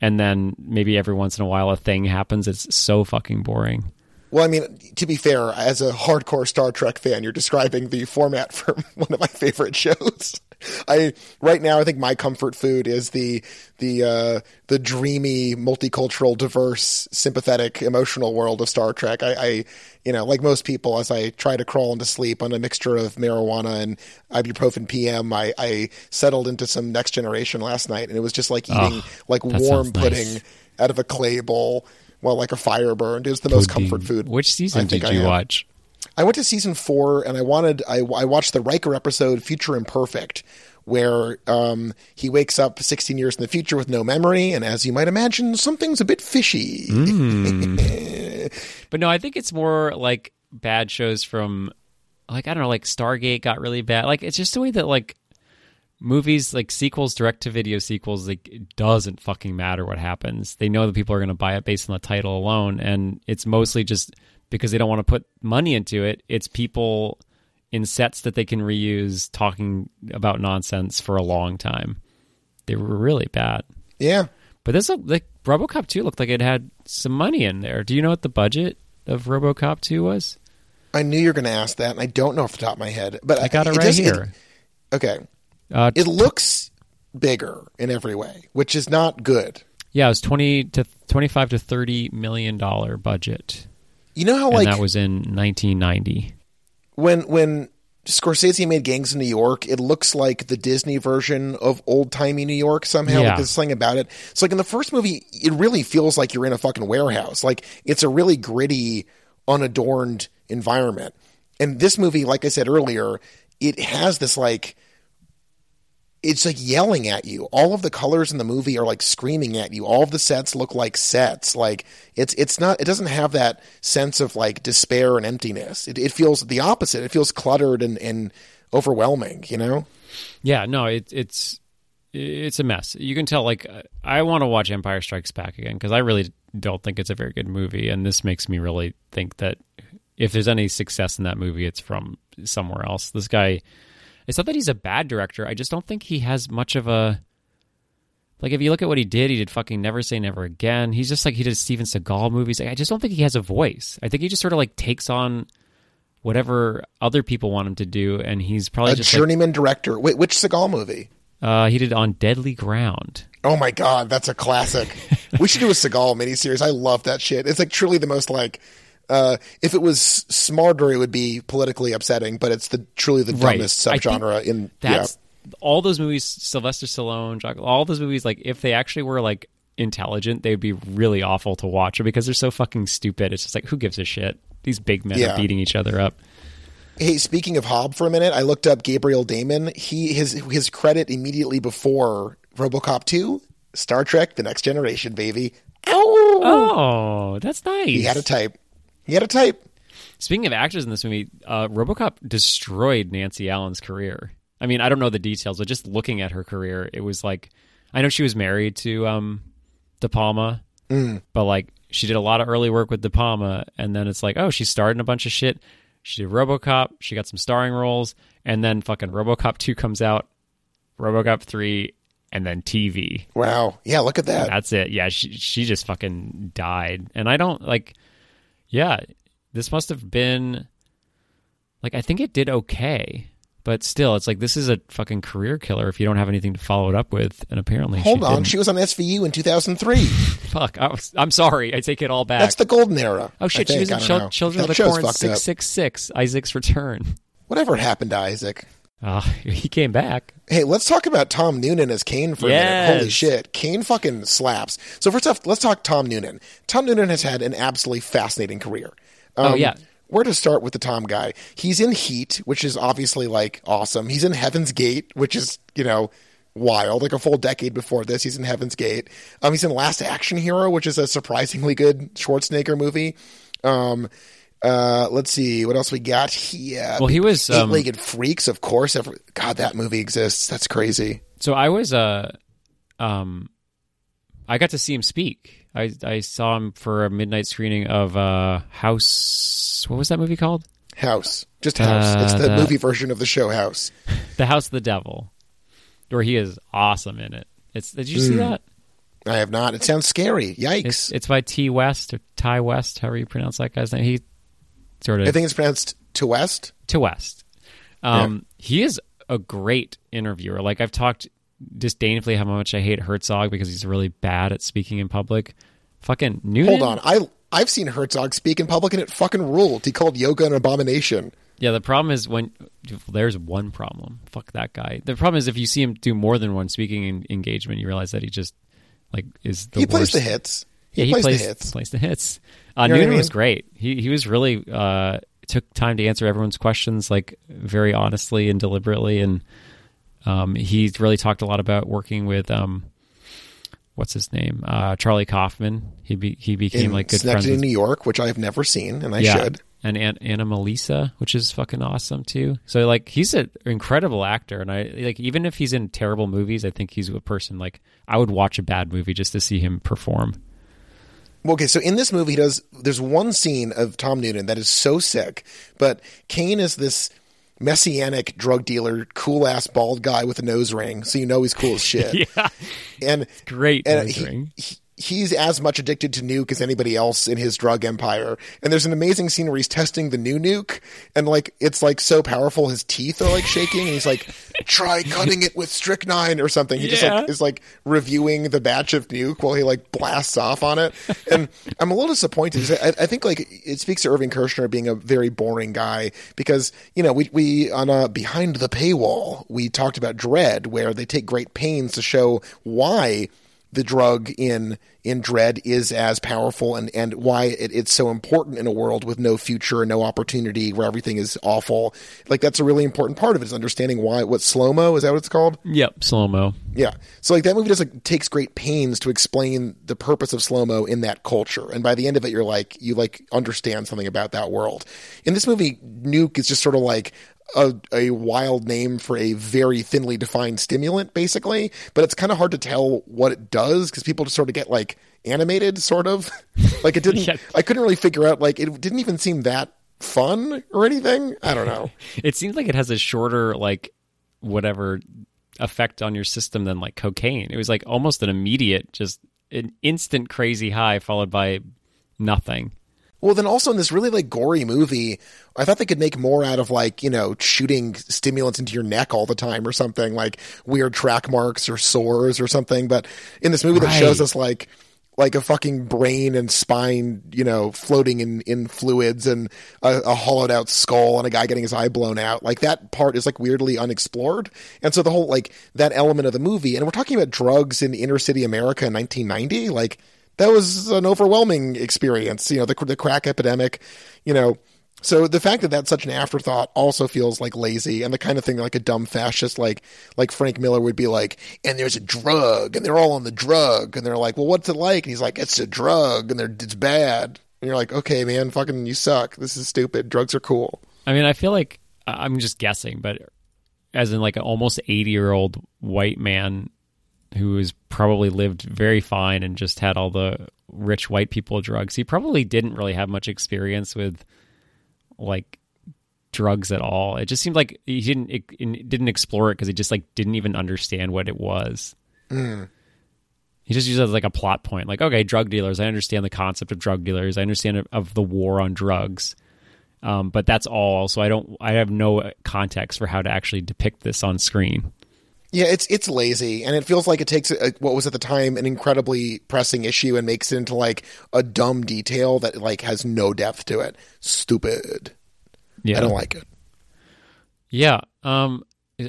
And then maybe every once in a while a thing happens. It's so fucking boring. Well, I mean, to be fair, as a hardcore Star Trek fan, you're describing the format for one of my favorite shows. I right now I think my comfort food is the the uh, the dreamy, multicultural, diverse, sympathetic, emotional world of Star Trek. I, I, you know, like most people, as I try to crawl into sleep on a mixture of marijuana and ibuprofen PM, I, I settled into some Next Generation last night, and it was just like eating oh, like warm pudding nice. out of a clay bowl well, like a fire burned. It was the most comfort food. Which season did you watch? I went to season four, and I wanted I, I watched the Riker episode "Future Imperfect," where um, he wakes up 16 years in the future with no memory, and as you might imagine, something's a bit fishy. Mm. but no, I think it's more like bad shows from, like I don't know, like Stargate got really bad. Like it's just the way that like movies like sequels direct to video sequels like it doesn't fucking matter what happens they know that people are going to buy it based on the title alone and it's mostly just because they don't want to put money into it it's people in sets that they can reuse talking about nonsense for a long time. They were really bad. Yeah. But this like robocop 2 looked like it had some money in there. Do you know what the budget of robocop 2 was? I knew you were going to ask that and i don't know off the top of my head but i got it, it right does, here. It, okay. Uh, it looks bigger in every way, which is not good. Yeah, it was twenty to twenty-five to thirty million dollar budget. You know how and like that was in nineteen ninety. When when Scorsese made Gangs of New York, it looks like the Disney version of old timey New York somehow. Yeah. Like there's something about it. So like in the first movie, it really feels like you're in a fucking warehouse. Like it's a really gritty, unadorned environment. And this movie, like I said earlier, it has this like it's like yelling at you. All of the colors in the movie are like screaming at you. All of the sets look like sets. Like it's it's not. It doesn't have that sense of like despair and emptiness. It, it feels the opposite. It feels cluttered and, and overwhelming. You know? Yeah. No. It, it's it's a mess. You can tell. Like I want to watch Empire Strikes Back again because I really don't think it's a very good movie, and this makes me really think that if there's any success in that movie, it's from somewhere else. This guy it's not that he's a bad director. I just don't think he has much of a like if you look at what he did, he did fucking Never Say Never Again. He's just like he did Steven Seagal movies. I just don't think he has a voice. I think he just sort of like takes on whatever other people want him to do, and he's probably a just journeyman like, director. Wait, which Seagal movie? Uh, he did on Deadly Ground. Oh my god, that's a classic. we should do a Seagal miniseries. I love that shit. It's like truly the most like uh, if it was smarter, it would be politically upsetting, but it's the truly the dumbest right. subgenre in. That's yeah. all those movies. Sylvester Stallone, all those movies. Like if they actually were like intelligent, they'd be really awful to watch because they're so fucking stupid. It's just like who gives a shit? These big men yeah. are beating each other up. Hey, speaking of Hob for a minute, I looked up Gabriel Damon. He his his credit immediately before RoboCop 2, Star Trek: The Next Generation, baby. Ow! Oh, that's nice. He had a type. He had a type. Speaking of actors in this movie, uh, RoboCop destroyed Nancy Allen's career. I mean, I don't know the details, but just looking at her career, it was like I know she was married to um, De Palma, Mm. but like she did a lot of early work with De Palma, and then it's like, oh, she's starred in a bunch of shit. She did RoboCop, she got some starring roles, and then fucking RoboCop two comes out, RoboCop three, and then TV. Wow. Yeah, look at that. That's it. Yeah, she she just fucking died. And I don't like yeah, this must have been like I think it did okay. But still, it's like this is a fucking career killer if you don't have anything to follow it up with. And apparently, Hold she on. didn't. She was on SVU in 2003. Fuck, I was, I'm sorry. I take it all back. That's the golden era. oh shit, she was in Chil- Children That of the Corn six six six. Isaac's Return. Whatever happened to Isaac? Ah, he came back. Hey, let's talk about Tom Noonan as Kane for a minute. Holy shit. Kane fucking slaps. So first off, let's talk Tom Noonan. Tom Noonan has had an absolutely fascinating career. Um, Oh, yeah. Where to start with the Tom guy? He's in Heat, which is obviously like awesome. He's in Heaven's Gate, which is, you know, wild. Like a full decade before this, he's in Heaven's Gate. Um, he's in Last Action Hero, which is a surprisingly good Schwarzenegger movie. Um, uh, let's see what else we got here. Well, he was, um, Eight-Legged Freaks, of course. Every, God, that movie exists. That's crazy. So I was uh um I got to see him speak. I I saw him for a midnight screening of uh House what was that movie called? House, just House. it's Uh, the the- movie version of the show House. The House of the Devil. Where he is awesome in it. It's did you see that? I have not. It sounds scary. Yikes! It's it's by T West or Ty West, however you pronounce that guy's name. He sort of I think it's pronounced to West. to West. Um, He is a great interviewer. Like I've talked disdainfully how much I hate Herzog because he's really bad at speaking in public. Fucking Noonan. Hold on, I I've seen Herzog speak in public and it fucking ruled. He called yoga an abomination. Yeah, the problem is when there's one problem. Fuck that guy. The problem is if you see him do more than one speaking engagement, you realize that he just like is the he plays worst. the hits. Yeah, he plays, plays the hits. plays the hits. Uh, what I Noonan was great. He he was really uh, took time to answer everyone's questions like very honestly and deliberately, and um, he really talked a lot about working with um, what's his name, uh, Charlie Kaufman. He be, he became In like good friends Synecdoche, with New York, which I have never seen, and I yeah. should. And An- Anomalisa, which is fucking awesome too. So like he's an incredible actor, and I like even if he's in terrible movies, I think he's a person like I would watch a bad movie just to see him perform. Okay, so in this movie, he does. There's one scene of Tom Noonan that is so sick, but Kane is this messianic drug dealer, cool ass bald guy with a nose ring, so you know he's cool as shit. Yeah, And great and nose he- ring. he- he's as much addicted to nuke as anybody else in his drug empire. And there's an amazing scene where he's testing the new nuke, and like it's like so powerful, his teeth are like shaking, and he's like, "Try cutting it with strychnine or something." He just like is like reviewing the batch of nuke while he like blasts off on it. And I'm a little disappointed. I, I think like it speaks to Irving Kershner being a very boring guy because you know we we on a behind the paywall we talked about Dredd where they take great pains to show why the drug in in Dredd is as powerful and and why it, it's so important in a world with no future and no opportunity where everything is awful. Like that's a really important part of it is understanding why what slow mo is that what it's called? Yep, slow mo. Yeah. So like that movie just like takes great pains to explain the purpose of slow mo in that culture, and by the end of it, you're like you like understand something about that world. In this movie, nuke is just sort of like a, a wild name for a very thinly defined stimulant, basically. But it's kind of hard to tell what it does because people just sort of get like animated, sort of. like it didn't. Yeah. I couldn't really figure out. Like it didn't even seem that fun or anything. I don't know. It seems like it has a shorter like whatever effect on your system than like cocaine. It was like almost an immediate, just an instant crazy high followed by nothing. Well, then also in this really like gory movie, I thought they could make more out of like, you know, shooting stimulants into your neck all the time or something, like weird track marks or sores or something. But in this movie that shows us like, like a fucking brain and spine, you know, floating in, in fluids and a, a hollowed out skull and a guy getting his eye blown out. Like that part is like weirdly unexplored. And so the whole, like that element of the movie, and we're talking about drugs in inner city America in 1990, like that was an overwhelming experience. You know, the, the crack epidemic, you know, So the fact that that's such an afterthought also feels like lazy and the kind of thing like a dumb fascist like like Frank Miller would be like, and there's a drug and they're all on the drug and they're like, well, what's it like? And he's like, it's a drug and they're it's bad. And you're like, okay, man, fucking, you suck. This is stupid. Drugs are cool. I mean, I feel like I'm just guessing, but as in like an almost 80 year old white man who has probably lived very fine and just had all the rich white people drugs, he probably didn't really have much experience with like drugs at all. It just seemed like he didn't it, didn't explore it because he just like didn't even understand what it was. Mm. He just used it as like a plot point. Like, okay, drug dealers. I understand the concept of drug dealers. I understand of the war on drugs. Um, but that's all. So I don't. I have no context for how to actually depict this on screen. Yeah, it's it's lazy, and it feels like it takes a, what was at the time an incredibly pressing issue and makes it into like a dumb detail that like has no depth to it. Stupid. Yeah, I don't like it. Yeah. Um.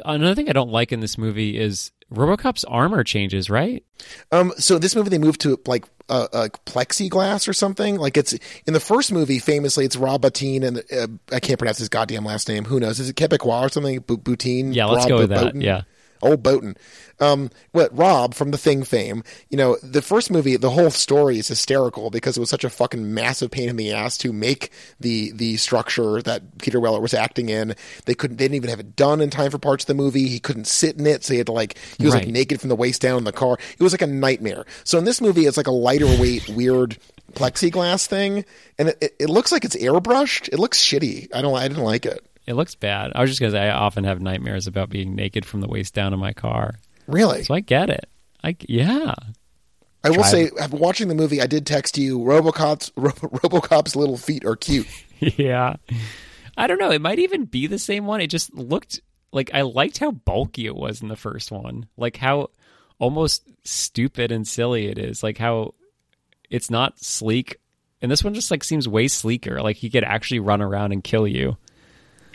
Another thing I don't like in this movie is RoboCop's armor changes, right? Um, so this movie they moved to like uh, uh, plexiglass or something. Like it's in the first movie, famously, it's Rob Bottin and uh, I can't pronounce his goddamn last name. Who knows? Is it Quebecois or something? B- Boutin? Yeah, let's Rob go with Boutin? that. Yeah. Old Boutin. Um, what Rob from the Thing fame, you know, the first movie, the whole story is hysterical because it was such a fucking massive pain in the ass to make the the structure that Peter Weller was acting in. They couldn't, they didn't even have it done in time for parts of the movie. He couldn't sit in it, so he had to like, he was Right. like naked from the waist down in the car. It was like a nightmare. So in this movie, it's like a lighter weight, weird plexiglass thing, and it, it, it looks like it's airbrushed. It looks shitty. I don't, I didn't like it. It looks bad. I was just gonna say I often have nightmares about being naked from the waist down in my car. Really. So I get it. I yeah. I will Try say, after watching the movie, I did text you. RoboCop's Ro- RoboCop's little feet are cute. yeah. I don't know. It might even be the same one. It just looked like I liked how bulky it was in the first one. Like how almost stupid and silly it is. Like how it's not sleek. And this one just like seems way sleeker. Like he could actually run around and kill you.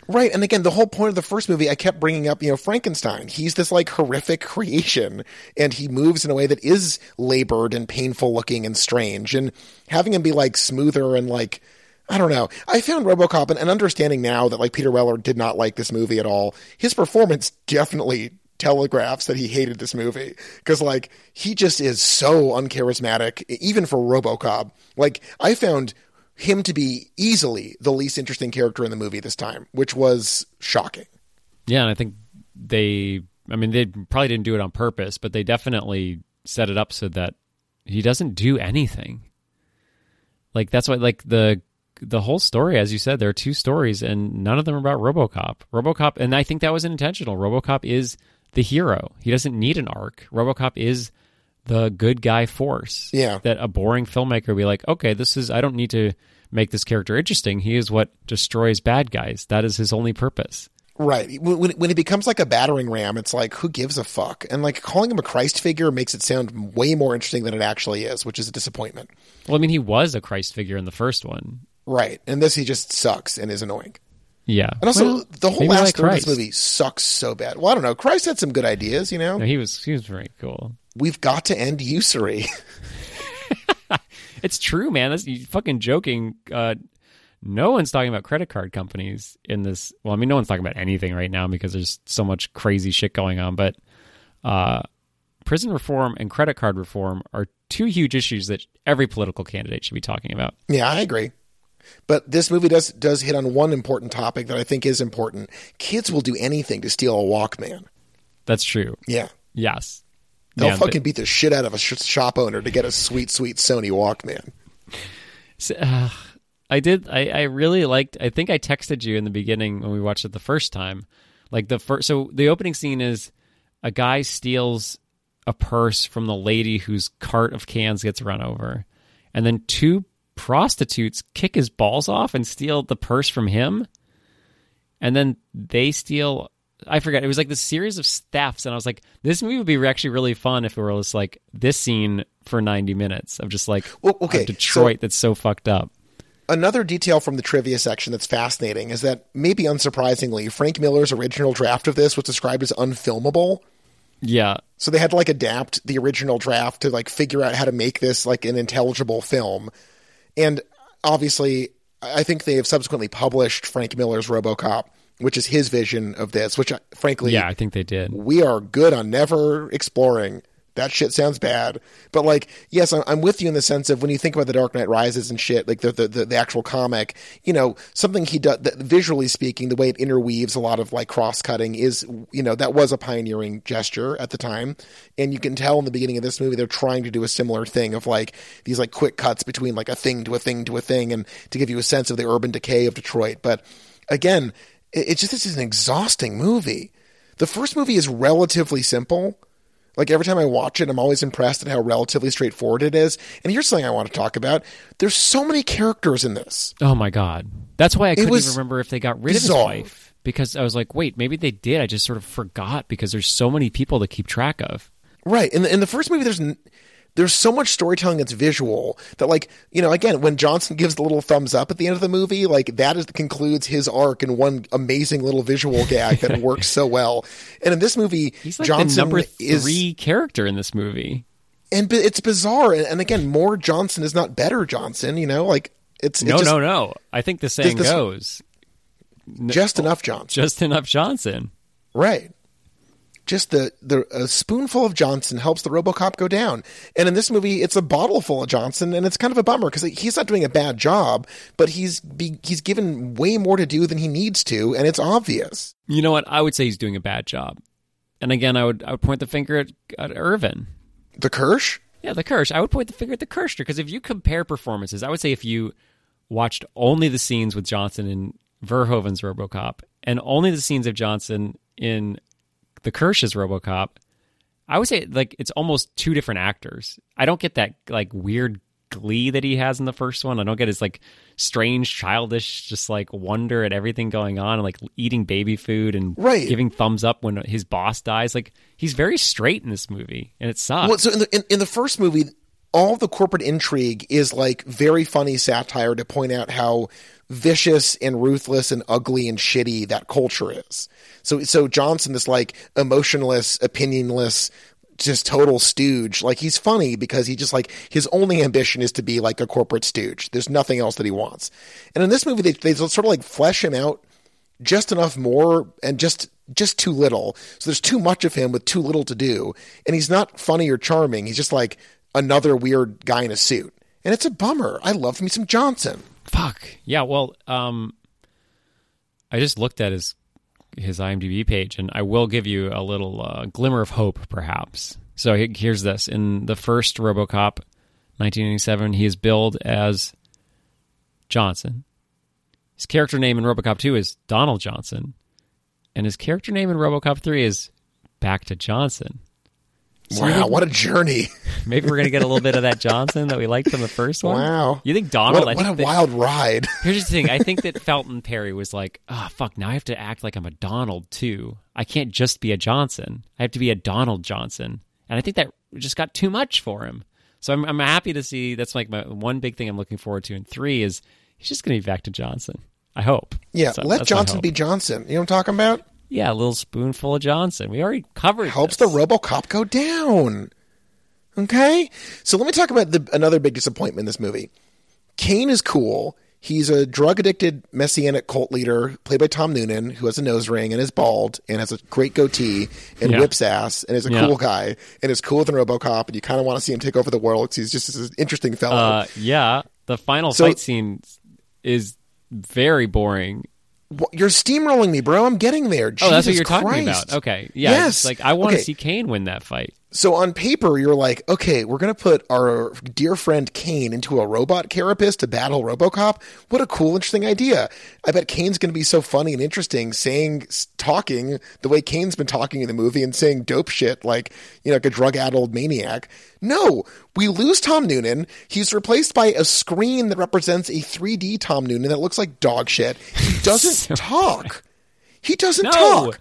Right. And again, the whole point of the first movie, I kept bringing up, you know, Frankenstein. He's this like horrific creation and he moves in a way that is labored and painful looking and strange. And having him be like smoother and like, I don't know. I found Robocop and, and understanding now that like Peter Weller did not like this movie at all. His performance definitely telegraphs that he hated this movie because like he just is so uncharismatic even for RoboCop. Like I found him to be easily the least interesting character in the movie this time, which was shocking. Yeah, and I think they I mean they probably didn't do it on purpose, but they definitely set it up so that he doesn't do anything. Like that's why like the the whole story as you said there are two stories and none of them are about RoboCop. RoboCop and I think that was intentional. RoboCop is the hero. He doesn't need an arc. RoboCop is the good guy force. Yeah. That a boring filmmaker would be like, "Okay, this is I don't need to make this character interesting. He is what destroys bad guys. That is his only purpose." Right. When, when it becomes like a battering ram, it's like, who gives a fuck? And like calling him a Christ figure makes it sound way more interesting than it actually is, which is a disappointment. Well, I mean, he was a Christ figure in the first one. Right. And this, he just sucks and is annoying. Yeah. And also, Well, the whole last like third of Christ. this movie sucks so bad. Well, I don't know. Christ had some good ideas, you know? No, he was he was very cool. We've got to end usury. It's true, man. That's you fucking joking. Uh, no one's talking about credit card companies in this. Well, I mean, no one's talking about anything right now because there's so much crazy shit going on. But uh, prison reform and credit card reform are two huge issues that every political candidate should be talking about. yeah, I agree. But this movie does does hit on one important topic that I think is important. Kids will do anything to steal a Walkman. That's true. Yeah. Yes. They'll Man, fucking beat the shit out of a sh- shop owner to get a sweet, sweet Sony Walkman. So, uh, I did. I, I really liked. I think I texted you in the beginning when we watched it the first time. Like the first. So the opening scene is a guy steals a purse from the lady whose cart of cans gets run over, and then two prostitutes kick his balls off and steal the purse from him, and then they steal. I forget. It was like this series of thefts, and I was like, "This movie would be actually really fun if it were just like this scene for ninety minutes of just like Well, okay, Detroit that's so fucked up." Another detail from the trivia section that's fascinating is that, maybe unsurprisingly, Frank Miller's original draft of this was described as unfilmable. Yeah, So they had to like adapt the original draft to like figure out how to make this like an intelligible film. And obviously, I think they have subsequently published Frank Miller's RoboCop, which is his vision of this. Which, uh, frankly, yeah, I think they did. We are good on never exploring that shit sounds bad. But like, yes, I'm, with you in the sense of when you think about the Dark Knight Rises and shit, like the the, the, the actual comic, you know, something he does visually speaking, the way it interweaves a lot of like cross cutting is, you know, that was a pioneering gesture at the time, and you can tell in the beginning of this movie they're trying to do a similar thing of like these like quick cuts between like a thing to a thing to a thing, and to give you a sense of the urban decay of Detroit. But again, it, it just this is an exhausting movie. The first movie is relatively simple like every time I watch it, I'm always impressed at how relatively straightforward it is. And here's something I want to talk about. There's so many characters in this. Oh my god. That's why I couldn't even remember if they got rid bizarre. of his wife. Because I was like, wait, maybe they did. I just sort of forgot because there's so many people to keep track of. Right. In the, in the first movie, there's there's so much storytelling that's visual that like you know again when johnson gives the little thumbs up at the end of the movie like that is concludes his arc in one amazing little visual gag that works so well. And in this movie He's like johnson number three is, character in this movie. And it's bizarre. And, again more johnson is not better johnson you know? Like it's no just, no no. I think the saying this, goes. Just enough johnson. Just enough johnson. Right just the the a spoonful of Johnson helps the RoboCop go down. And in this movie, it's a bottle full of Johnson, and it's kind of a bummer because he's not doing a bad job, but he's be, he's given way more to do than he needs to, and it's obvious. You know what? I would say he's doing a bad job. And again, I would I would point the finger at, at Irvin, the Kirsch. Yeah, the Kirsch. I would point the finger at the Kershner because if you compare performances, I would say if you watched only the scenes with Johnson in Verhoeven's RoboCop and only the scenes of Johnson in the Kirsch's RoboCop, I would say like it's almost two different actors. I don't get that like weird glee that he has in the first one. I don't get his like strange, childish, just like wonder at everything going on and like eating baby food and right. giving thumbs up when his boss dies. Like he's very straight in this movie, and it sucks. Well, so in the in, in the first movie, all the corporate intrigue is like very funny satire to point out how vicious and ruthless and ugly and shitty that culture is. So so Johnson, this like emotionless, opinionless, just total stooge. Like he's funny because he just like his only ambition is to be like a corporate stooge. There's nothing else that he wants. And in this movie, they they sort of like flesh him out just enough more and just just too little. So there's too much of him with too little to do. And he's not funny or charming. He's just like another weird guy in a suit. And it's a bummer. I love me some Johnson. Fuck. Yeah, well, um I just looked at his his IMDb page and I will give you a little uh, glimmer of hope perhaps. So here's this. In the first RoboCop 1987, he is billed as Johnson. His character name in RoboCop 2 is Donald Johnson. And his character name in RoboCop 3 is Back to Johnson. So wow, what a journey! Maybe we're gonna get a little bit of that Johnson that we liked from the first one. Wow, you think Donald? What, what a that, wild ride! here's the thing: I think that Felton Perry was like, "Ah, oh, fuck! Now I have to act like I'm a Donald too. I can't just be a Johnson. I have to be a Donald Johnson." And I think that just got too much for him. So I'm, I'm happy to see. That's like my one big thing I'm looking forward to. in three is he's just gonna be back to Johnson. I hope. Yeah, so let Johnson be Johnson. You know what I'm talking about? Yeah, a little spoonful of Johnson. We already covered. Helps this. the RoboCop go down. Okay, so let me talk about the, another big disappointment in this movie. Kane is cool. He's a drug addicted messianic cult leader played by Tom Noonan, who has a nose ring and is bald and has a great goatee and yeah. whips ass and is a yeah. cool guy and is cooler than Robocop. And you kind of want to see him take over the world because he's just an interesting fellow. Uh, yeah, the final so, fight scene is very boring. You're steamrolling me, bro. I'm getting there. Jesus oh, that's what you're Christ. talking about. Okay, yeah. Yes. Like I want to okay. see Kane win that fight. So on paper, you're like, okay, we're going to put our dear friend Kane into a robot carapace to battle Robocop. What a cool, interesting idea. I bet Kane's going to be so funny and interesting saying, talking the way Kane's been talking in the movie and saying dope shit like, you know, like a drug addled maniac. No, we lose Tom Noonan. He's replaced by a screen that represents a 3D Tom Noonan that looks like dog shit. He doesn't so talk. He doesn't no. talk.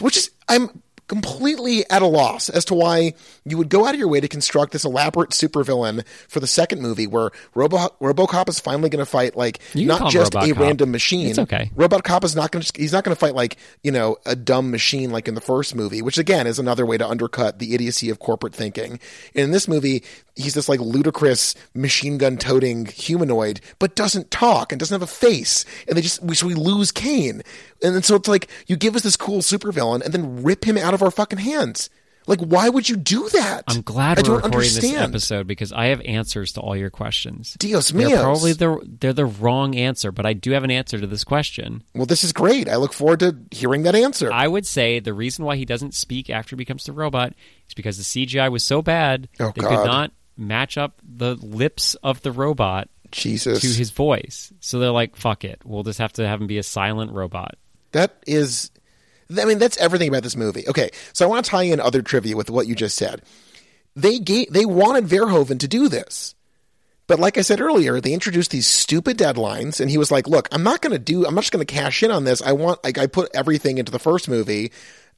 Which is, I'm completely at a loss as to why you would go out of your way to construct this elaborate supervillain for the second movie where Robo RoboCop is finally going to fight like not just a random machine. It's okay. Robot Cop is not going to he's not going to fight like, you know, a dumb machine like in the first movie, which again is another way to undercut the idiocy of corporate thinking. In this movie, he's this like ludicrous machine gun toting humanoid, but doesn't talk and doesn't have a face. And they just we so we lose Kane. And then so it's like you give us this cool supervillain and then rip him out of our fucking hands. Like why would you do that? I'm glad I we're don't recording this understand. episode because I have answers to all your questions. Dios mío. They're probably the they're the wrong answer, but I do have an answer to this question. well, this is great. I look forward to hearing that answer. I would say the reason why he doesn't speak after he becomes the robot is because the CGI was so bad Oh, they God. could not match up the lips of the robot Jesus. to his voice. So they're like, "Fuck it, we'll just have to have him be a silent robot." That is, I mean, that's everything about this movie. Okay, so I want to tie in other trivia with what you just said. They gave, they wanted Verhoeven to do this, but like I said earlier, they introduced these stupid deadlines, and he was like, "Look, I'm not going to do. I'm not just going to cash in on this. I want like I put everything into the first movie."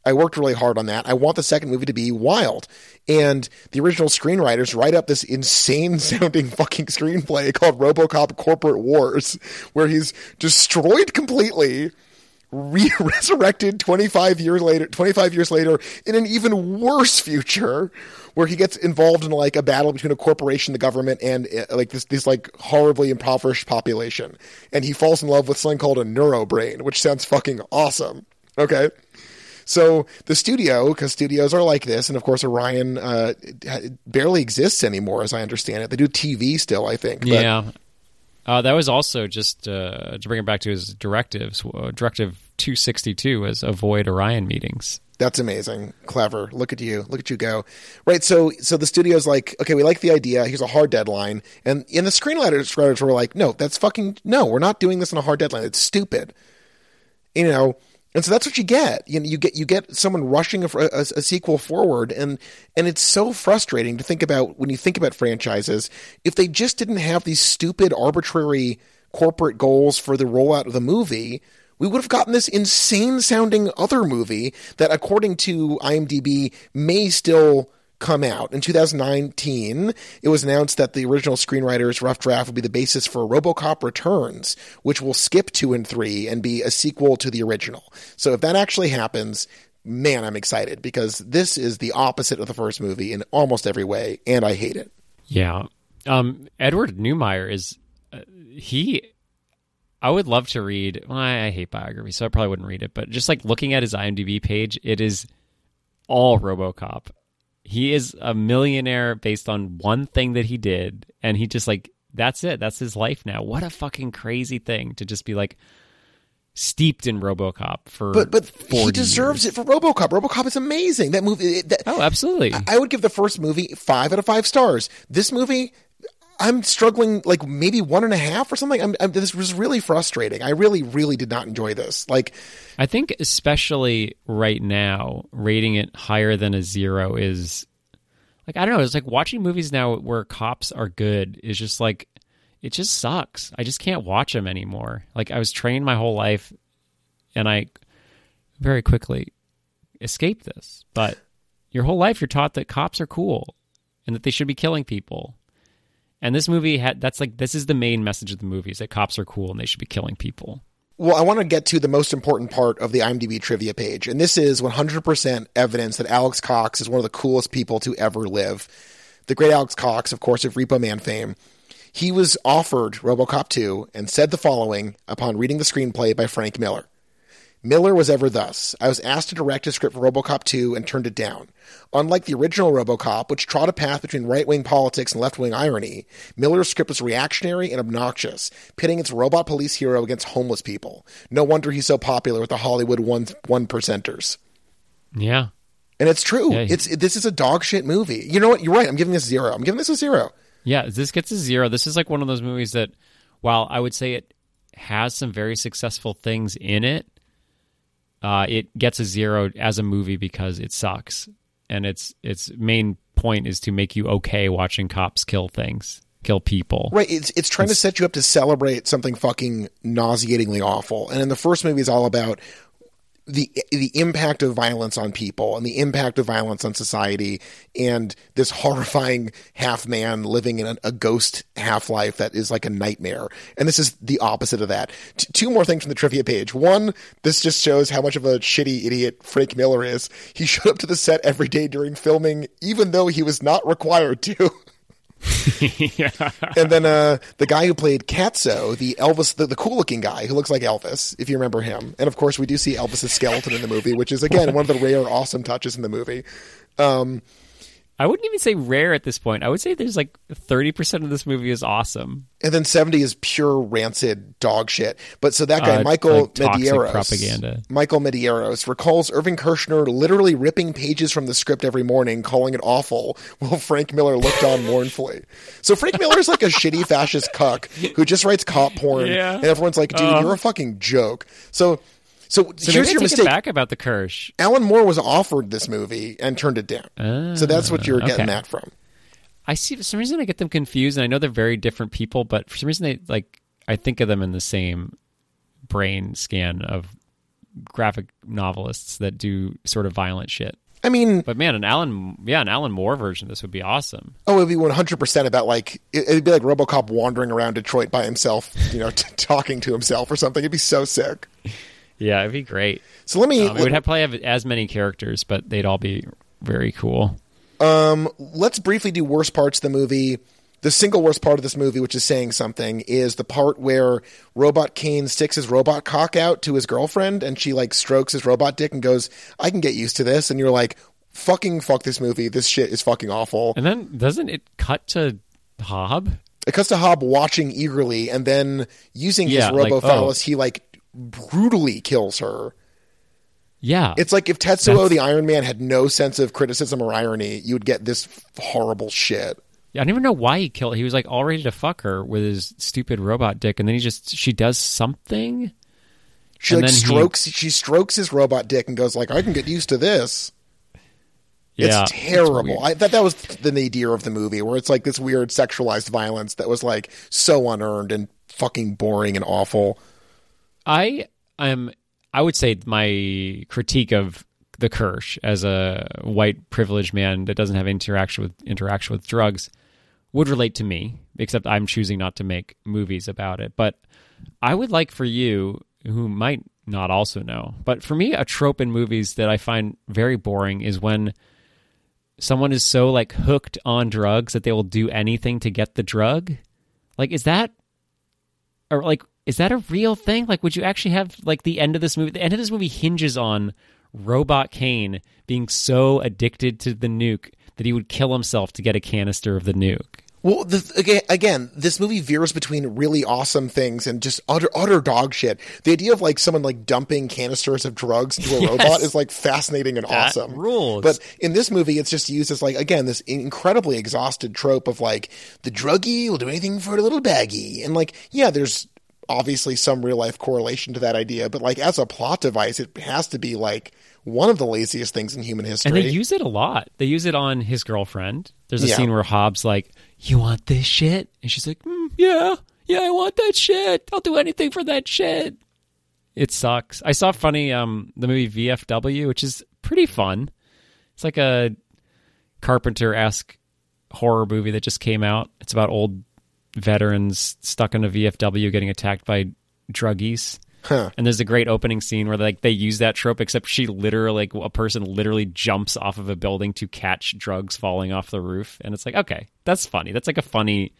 I worked really hard on that. I want the second movie to be wild. And the original screenwriters write up this insane sounding fucking screenplay called Robocop Corporate Wars, where he's destroyed completely re- resurrected 25 years later 25 years later in an even worse future where he gets involved in like a battle between a corporation the government and uh, like this this like horribly impoverished population and he falls in love with something called a neurobrain which sounds fucking awesome okay so the studio, because studios are like this, and of course Orion uh, barely exists anymore, as I understand it. They do TV still, I think. yeah. Uh, that was also just uh, to bring it back to his directives. Uh, directive 262 was avoid Orion meetings. That's amazing. Clever. Look at you. Look at you go. Right. So, so the studio's like, okay, we like the idea. Here's a hard deadline. And, and the screenwriters writers were like, no, that's fucking, no, we're not doing this on a hard deadline. It's stupid. You know, and so that's what you get. You know, you get, you get someone rushing a, a, a sequel forward. And, and it's so frustrating to think about when you think about franchises, if they just didn't have these stupid, arbitrary corporate goals for the rollout of the movie, we would have gotten this insane sounding other movie that, according to IMDb, may still come out. In 2019, it was announced that the original screenwriter's rough draft would be the basis for Robocop Returns, which will skip two and three and be a sequel to the original. So if that actually happens, man, I'm excited because this is the opposite of the first movie in almost every way, and I hate it. Yeah. Um, Edward Neumeier is uh, he. I would love to read. Well, I hate biography, so I probably wouldn't read it. But just like looking at his IMDb page, it is all RoboCop. He is a millionaire based on one thing that he did, and he just like that's it. That's his life now. What a fucking crazy thing to just be like steeped in RoboCop for. But but 40 he deserves it for RoboCop. RoboCop is amazing. That movie. that, Oh, absolutely. I would give the first movie five out of five stars. This movie, I'm struggling like maybe one and a half or something. I'm, I'm, this was really frustrating. I really, really did not enjoy this. Like, I think especially right now, rating it higher than a zero is like I don't know. It's like watching movies now where cops are good is just like it just sucks. I just can't watch them anymore. Like I was trained my whole life, and I very quickly escaped this. But your whole life, you're taught that cops are cool and that they should be killing people. And this movie had that's like this is the main message of the movie is that cops are cool and they should be killing people. well, I want to get to the most important part of the IMDb trivia page, and this is 100% evidence that Alex Cox is one of the coolest people to ever live. The great Alex Cox, of course, of Repo Man fame. He was offered RoboCop 2 and said the following upon reading the screenplay by Frank Miller. Miller was ever thus. I was asked to direct a script for RoboCop 2 and turned it down. Unlike the original RoboCop, which trod a path between right-wing politics and left-wing irony, Miller's script was reactionary and obnoxious, pitting its robot police hero against homeless people. No wonder he's so popular with the Hollywood one one percenters. Yeah. And it's true. Yeah. It's this is a dog shit movie. You know what? You're right. I'm giving this zero. I'm giving this a zero. Yeah, this gets a zero. This is like one of those movies that, while I would say it has some very successful things in it, uh, it gets a zero as a movie because it sucks, and its its main point is to make you okay watching cops kill things, kill people. Right. It's it's trying to set you up to celebrate something fucking nauseatingly awful. And in the first movie, it's all about the the impact of violence on people and the impact of violence on society and this horrifying half man living in a, a ghost half life that is like a nightmare. And this is the opposite of that. T- two more things from the trivia page. One this just shows how much of a shitty idiot frank miller is. He showed up to the set every day during filming even though he was not required to yeah. and then uh, the guy who played Catzo, the Elvis, the, the cool looking guy who looks like Elvis, if you remember him. And of course, we do see Elvis's skeleton in the movie, which is again one of the rare, awesome touches in the movie. Um, I wouldn't even say rare at this point. I would say there's like 30% of this movie is awesome. and then 70 is pure rancid dog shit. But so that guy, Uh, Michael like Medeiros, propaganda. Michael Medeiros recalls Irving Kershner literally ripping pages from the script every morning, calling it awful, while Frank Miller looked on mournfully. So Frank Miller's like a shitty fascist cuck who just writes cop porn, Yeah. and everyone's like, dude, Uh. you're a fucking joke. So, so, So here's your mistake. back about the Kirsch. Alan Moore was offered this movie and turned it down. so that's what you're getting Ah, okay. that from. I see for some reason I get them confused and I know they're very different people, but for some reason they like I think of them in the same brain scan of graphic novelists that do sort of violent shit. I mean, But man, an Alan yeah, an Alan Moore version of this would be awesome. oh, it'd be 100% about like, it- it'd be like Robocop wandering around Detroit by himself, you know, t- talking to himself or something. It'd be so sick. Yeah, it'd be great. So let me, Um, it would have probably have as many characters, but they'd all be very cool. Um, let's briefly do worst parts of the movie. The single worst part of this movie, which is saying something, is the part where Robot Kane sticks his robot cock out to his girlfriend and she like strokes his robot dick and goes, I can get used to this. And you're like, fucking fuck this movie. This shit is fucking awful. And then doesn't it cut to Hob? It cuts to Hob watching eagerly and then using Yeah, his like, robo oh. phallus, he like brutally kills her. Yeah. It's like if Tetsuo That's- the Iron Man had no sense of criticism or irony, you would get this horrible shit. Yeah, I don't even know why he killed. He was like all ready to fuck her with his stupid robot dick, and then he just she does something. She And like then he- strokes. She strokes his robot dick and goes like, "I can get used to this." Yeah, it's terrible. I thought that was the nadir of the movie, where it's like this weird sexualized violence that was like so unearned and fucking boring and awful. I am. I would say my critique of the Kirsch as a white privileged man that doesn't have interaction with interaction with drugs would relate to me, except I'm choosing not to make movies about it. But I would like for you, who might not also know, but for me, a trope in movies that I find very boring is when someone is so like hooked on drugs that they will do anything to get the drug. Like, is that or like is that a real thing like would you actually have like the end of this movie the end of this movie hinges on robot kane being so addicted to the nuke that he would kill himself to get a canister of the nuke Well, the, again, again, this movie veers between really awesome things and just utter utter dog shit. The idea of like someone like dumping canisters of drugs into a robot is like fascinating and That awesome. rules. But in this movie, it's just used as like again this incredibly exhausted trope of like the druggie will do anything for a little baggie, and like yeah, there's obviously some real life correlation to that idea, but like as a plot device, it has to be like one of the laziest things in human history. and they use it a lot. They use it on his girlfriend. There's a Yeah. scene where Hob's like you want this shit? And she's like mm, yeah. Yeah i want that shit. I'll do anything for that shit. It sucks. I saw funny um the movie vfw which is pretty fun. It's like a carpenter-esque horror movie that just came out. It's about old veterans stuck in a vfw getting attacked by druggies Huh. and there's a great opening scene where like they use that trope, except she literally, like a person literally jumps off of a building to catch drugs falling off the roof, and it's like, okay, that's funny. That's like a funny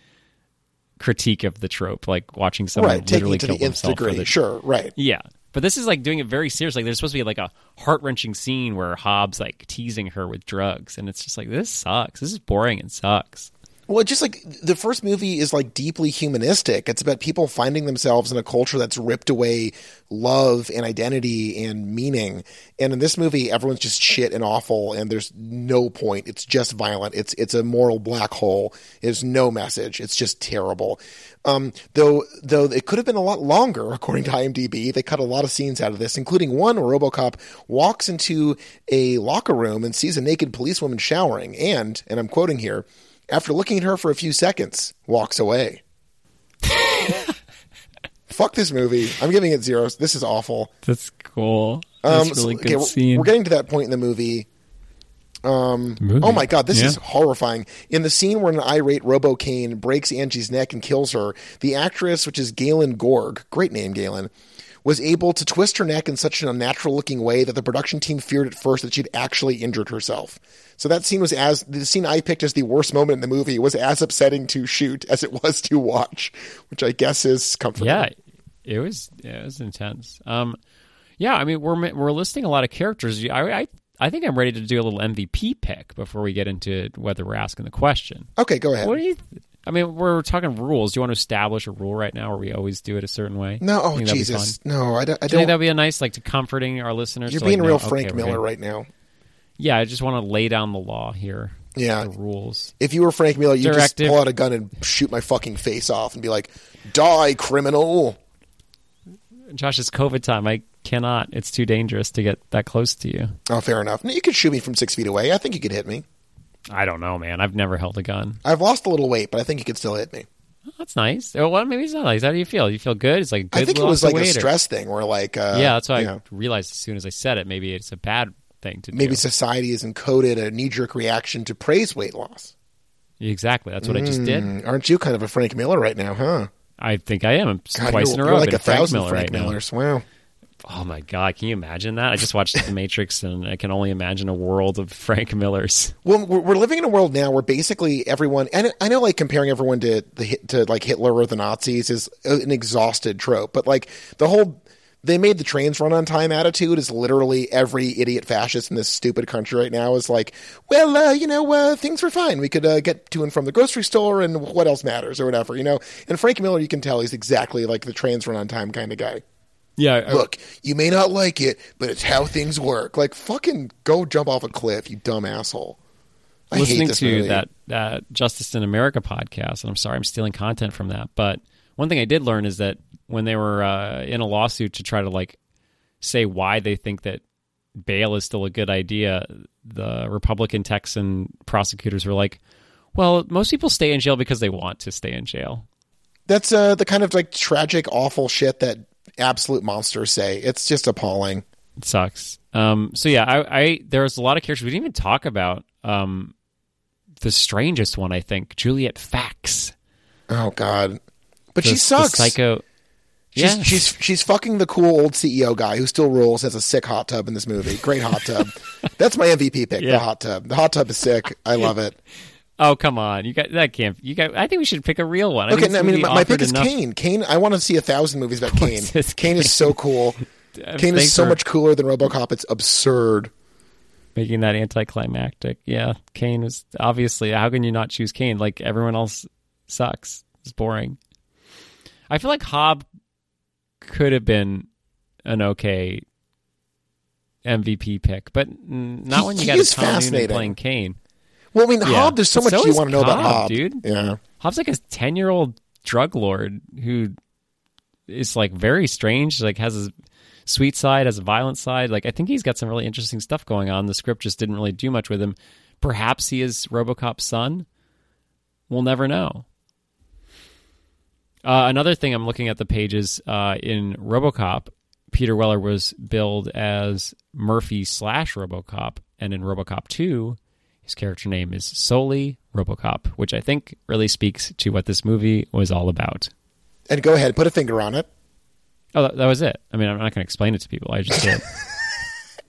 critique of the trope, like watching someone right, literally kill the nth himself for degree. the Sure, right. yeah. But this is like doing it very serious. Like there's supposed to be like a heart wrenching scene where Hob's like teasing her with drugs, and it's just like this sucks. This is boring and sucks. Well, just like the first movie is like deeply humanistic. It's about people finding themselves in a culture that's ripped away love and identity and meaning. And in this movie, everyone's just shit and awful, and there's no point. It's just violent. It's it's a moral black hole. There's no message. It's just terrible. Um, though though it could have been a lot longer, according to IMDb. They cut a lot of scenes out of this, including one where RoboCop walks into a locker room and sees a naked policewoman showering, and and I'm quoting here after looking at her for a few seconds, walks away. Fuck this movie. I'm giving it zeros. This is awful. That's cool. Um, That's a really so- good we're, scene. we're getting to that point in the movie. Um, Movie. Oh my god, this Yeah. is horrifying. In the scene where an irate Robo Kane breaks Angie's neck and kills her, the actress, which is Galyn Görg, great name, Galyn, was able to twist her neck in such an unnatural looking way that the production team feared at first that she'd actually injured herself. So that scene was as the scene I picked as the worst moment in the movie was as upsetting to shoot as it was to watch, which I guess is comforting. Yeah, it was. Yeah, it was intense. Um, yeah, I mean, we're we're listing a lot of characters. I, I I think I'm ready to do a little MVP pick before we get into whether we're asking the question. Okay, go ahead. What do you? Th- I mean, we're talking rules. Do you want to establish a rule right now, where we always do it a certain way? no, oh Think that'd be Jesus, no, I don't. I Do you think that'd be a nice, like, to comforting our listeners? you're to, being like, real Frank okay, Miller gonna- right now. Yeah, I just want to lay down the law here. Yeah, The rules. If you were Frank Miller, you'd just pull out a gun and shoot my fucking face off and be like, "Die, criminal!" Josh, it's COVID time. I cannot. It's too dangerous to get that close to you. Oh, fair enough. You could shoot me from six feet away. I think you could hit me. I don't know, man. I've never held a gun. I've lost a little weight, but I think you could still hit me. Oh, that's nice. Oh, well, maybe it's not nice. How do you feel? You feel good? It's like good I think it was like a weight, or- stress thing, where like, uh, yeah, that's why I know, realized as soon as I said it. Maybe it's a bad thing to maybe do. society has encoded a knee jerk reaction to praise weight loss. Exactly. That's what I just did. Mm, aren't you kind of a Frank Miller right now, huh? I think I am. God, twice in a row. like a Frank thousand Miller Frank right now. Millers. Wow. Oh my god! Can you imagine that? I just watched The Matrix, and I can only imagine a world of Frank Millers. Well, we're, living in a world now where basically everyone, and I know like comparing everyone to the to like Hitler or the Nazis is an exhausted trope, but like the whole they made the trains run on time attitude is literally every idiot fascist in this stupid country right now is like, well, uh, you know, uh, things were fine. We could uh, get to and from the grocery store, and what else matters or whatever, you know. And Frank Miller, you can tell he's exactly like the trains run on time kind of guy. Yeah. Look, you may not like it, but it's how things work. Like, fucking go jump off a cliff, you dumb asshole. I hate listening to movie. that uh, Justice in America podcast, and I'm sorry I'm stealing content from that, but one thing I did learn is that when they were uh, in a lawsuit to try to like say why they think that bail is still a good idea, the Republican Texan prosecutors were like, "Well, most people stay in jail because they want to stay in jail." That's uh, the kind of like tragic, awful shit that absolute monsters say. It's just appalling. It sucks. Um, so yeah, I, I there's a lot of characters we didn't even talk about. Um, the strangest one, I think, Juliette Faxx. Oh god, but The- she sucks. psycho. She's, yeah, she's she's fucking the cool old CEO guy who still rules Has a sick hot tub in this movie. Great hot tub. That's my MVP pick. Yeah. The hot tub. The hot tub is sick. I love it. Oh come on, you got that can't. You got. I think we should pick a real one. I Okay, think no, I mean my, my pick is enough- Kane. Kane. I want to see a thousand movies about Kane. it's Kane is so cool. Uh, Kane is so much cooler than RoboCop. It's absurd. making that anticlimactic. Yeah, Kane was obviously. How can you not choose Kane? Like everyone else sucks. It's boring. I feel like Hob could have been an okay MVP pick, but not He- when you got a is Tom Noonan playing Kane. Well, I mean, Yeah. Hob. There's so But much so you want to know about Cobb, Hob, dude. Yeah. Hob's like a ten year old drug lord who is like very strange. Like has a sweet side, has a violent side. Like I think he's got some really interesting stuff going on. The script just didn't really do much with him. Perhaps he is RoboCop's son. We'll never know. Uh, another thing I'm looking at the pages uh, in RoboCop. Peter Weller was billed as Murphy slash RoboCop, and in RoboCop 2, his character name is solely RoboCop, which I think really speaks to what this movie was all about. And go ahead, put a finger on it. Oh, that, that was it. I mean, I'm not going to explain it to people. I just did.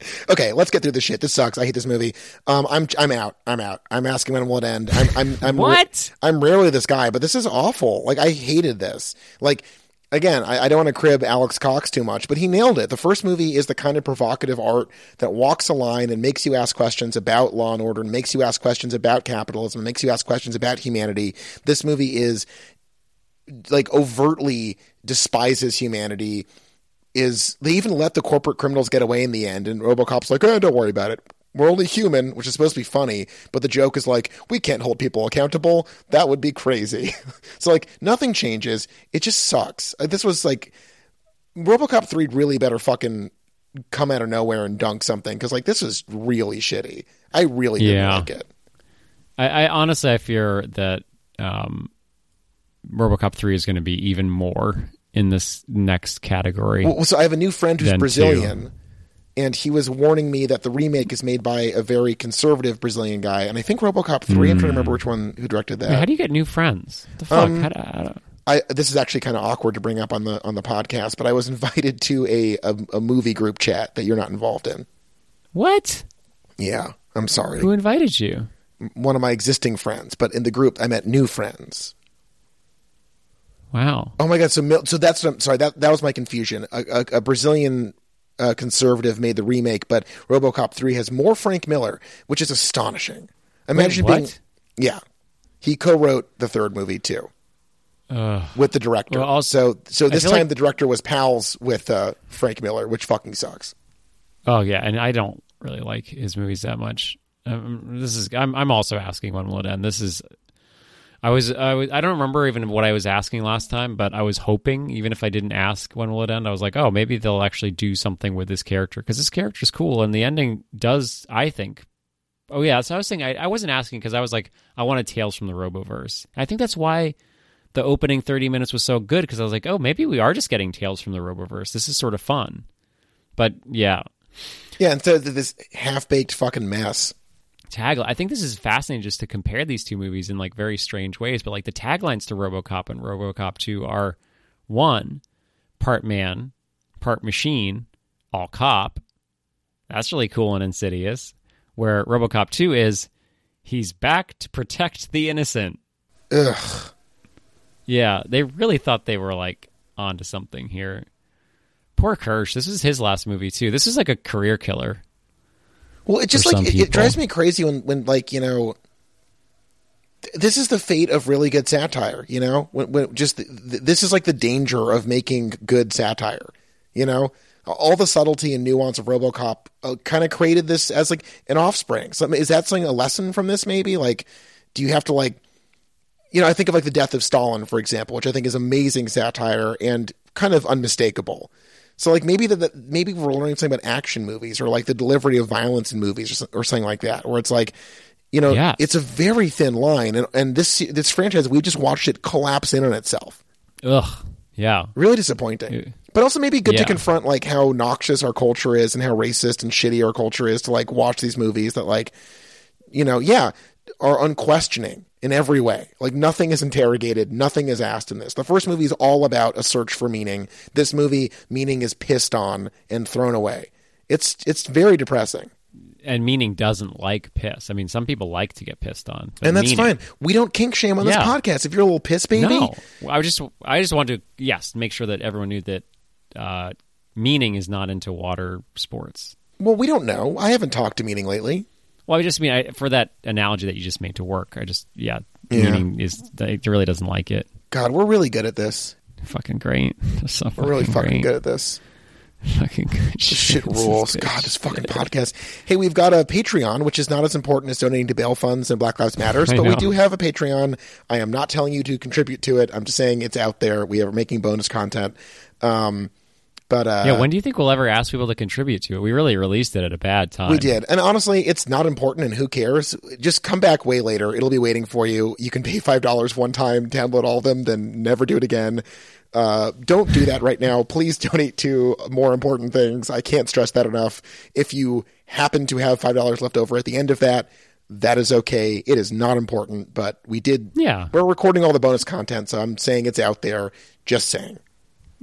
Okay, let's get through this shit. This sucks. I hate this movie. Um, I'm I'm out. I'm out. I'm asking when will it end. I'm I'm I'm What? I'm rarely this guy, but this is awful. Like I hated this. Like again, I, I don't want to crib Alex Cox too much, but he nailed it. The first movie is the kind of provocative art that walks a line and makes you ask questions about law and order, and makes you ask questions about capitalism, and makes you ask questions about humanity. This movie is like overtly despises humanity is they even let the corporate criminals get away in the end and robocop's like oh don't worry about it we're only human which is supposed to be funny but the joke is like we can't hold people accountable. That would be crazy. So like nothing changes. It just sucks. Uh, this was like robocop 3 really better fucking come out of nowhere and dunk something because like this is really shitty. I really didn't Yeah. like it. I, I honestly I fear that um, RoboCop 3 is going to be even more in this next category. Well, so I have a new friend who's Brazilian, and he was warning me that the remake is made by a very conservative Brazilian guy, and I think RoboCop three. I'm trying to remember which one who directed that. Wait, how do you get new friends? What the fuck? Um, do- I I this is actually kind of awkward to bring up on the on the podcast, but I was invited to a, a a movie group chat that you're not involved in. what? Yeah, I'm sorry. Who invited you? One of my existing friends, but in the group I met new friends. Wow. Oh my god! So so that's what I'm sorry. That that was my confusion. A, a, a Brazilian uh, conservative made the remake, but RoboCop three has more Frank Miller, which is astonishing. Imagine what? being yeah. He co-wrote the third movie too Ugh. with the director. Well, also- so so this time like- the director was pals with uh, Frank Miller, which fucking sucks. Oh yeah, and I don't really like his movies that much. Um, this is I'm I'm also asking when will it end. This is I was I was I don't remember even what I was asking last time, but I was hoping even if I didn't ask when will it end, I was like, oh, maybe they'll actually do something with this character because this character's cool and the ending does I think. Oh yeah, so I was saying I, I wasn't asking because I was like I wanted Tales from the Roboverse. I think that's why the opening 30 minutes was so good because I was like, oh, maybe we are just getting Tales from the Roboverse. This is sort of fun. But yeah, Yeah, instead of this half baked fucking mess. Tagline. I think this is fascinating just to compare these two movies in like very strange ways. But like the taglines to RoboCop and RoboCop Two are one part man, part machine, all cop. That's really cool and insidious. Where RoboCop Two is he's back to protect the innocent. Ugh. Yeah, they really thought they were like onto something here. Poor Kirsch. This is his last movie too. This is like a career killer. Well, it just like it, it drives me crazy when when like you know. This is the fate of really good satire, you know. When, when just th- th- this is like the danger of making good satire, you know. All the subtlety and nuance of RoboCop uh, kind of created this as like an offspring. So is that something a lesson from this? Maybe like, do you have to like you know, I think of like the death of Stalin, for example, which I think is amazing satire and kind of unmistakable. So like maybe that maybe we're learning something about action movies or like the delivery of violence in movies or, or something like that, where it's like, you know, Yes. it's a very thin line, and and this this franchise we just watched it collapse in on itself. Ugh. Yeah. Really disappointing. But also maybe good to confront like how noxious our culture is and how racist and shitty our culture is to like watch these movies that like you know, yeah, are unquestioning in every way. Like nothing is interrogated, nothing is asked in this. The first movie is all about a search for meaning. This movie, meaning is pissed on and thrown away. It's it's very depressing, and meaning doesn't like piss. I mean, some people like to get pissed on, and that's Meaning- fine. We don't kink shame on this Yeah. podcast. If you're a little piss baby, No, I just I just want to yes make sure that everyone knew that uh, meaning is not into water sports. well, we don't know. I haven't talked to meaning lately. Well, I just mean I, for that analogy that you just made to work. I just yeah, Yeah. meaning is it really doesn't like it. God, we're really good at this. Fucking great. So We're really fucking great. good at this. Fucking good. This shit rules. good God, this fucking shit. podcast. Hey, we've got a Patreon, which is not as important as donating to bail funds and Black Lives Matters, but we do have a Patreon. I am not telling you to contribute to it. I'm just saying it's out there. We are making bonus content. Um, but uh, Yeah, when do you think we'll ever ask people to contribute to it? We really released it at a bad time. we did. And honestly, it's not important and who cares? Just come back way later. It'll be waiting for you. You can pay $5 one time, download all of them, then never do it again. Uh, don't do that right now. Please donate to more important things. I can't stress that enough. If you happen to have $5 left over at the end of that, that is okay. It is not important, but we did. Yeah. We're recording all the bonus content, so I'm saying it's out there. Just saying.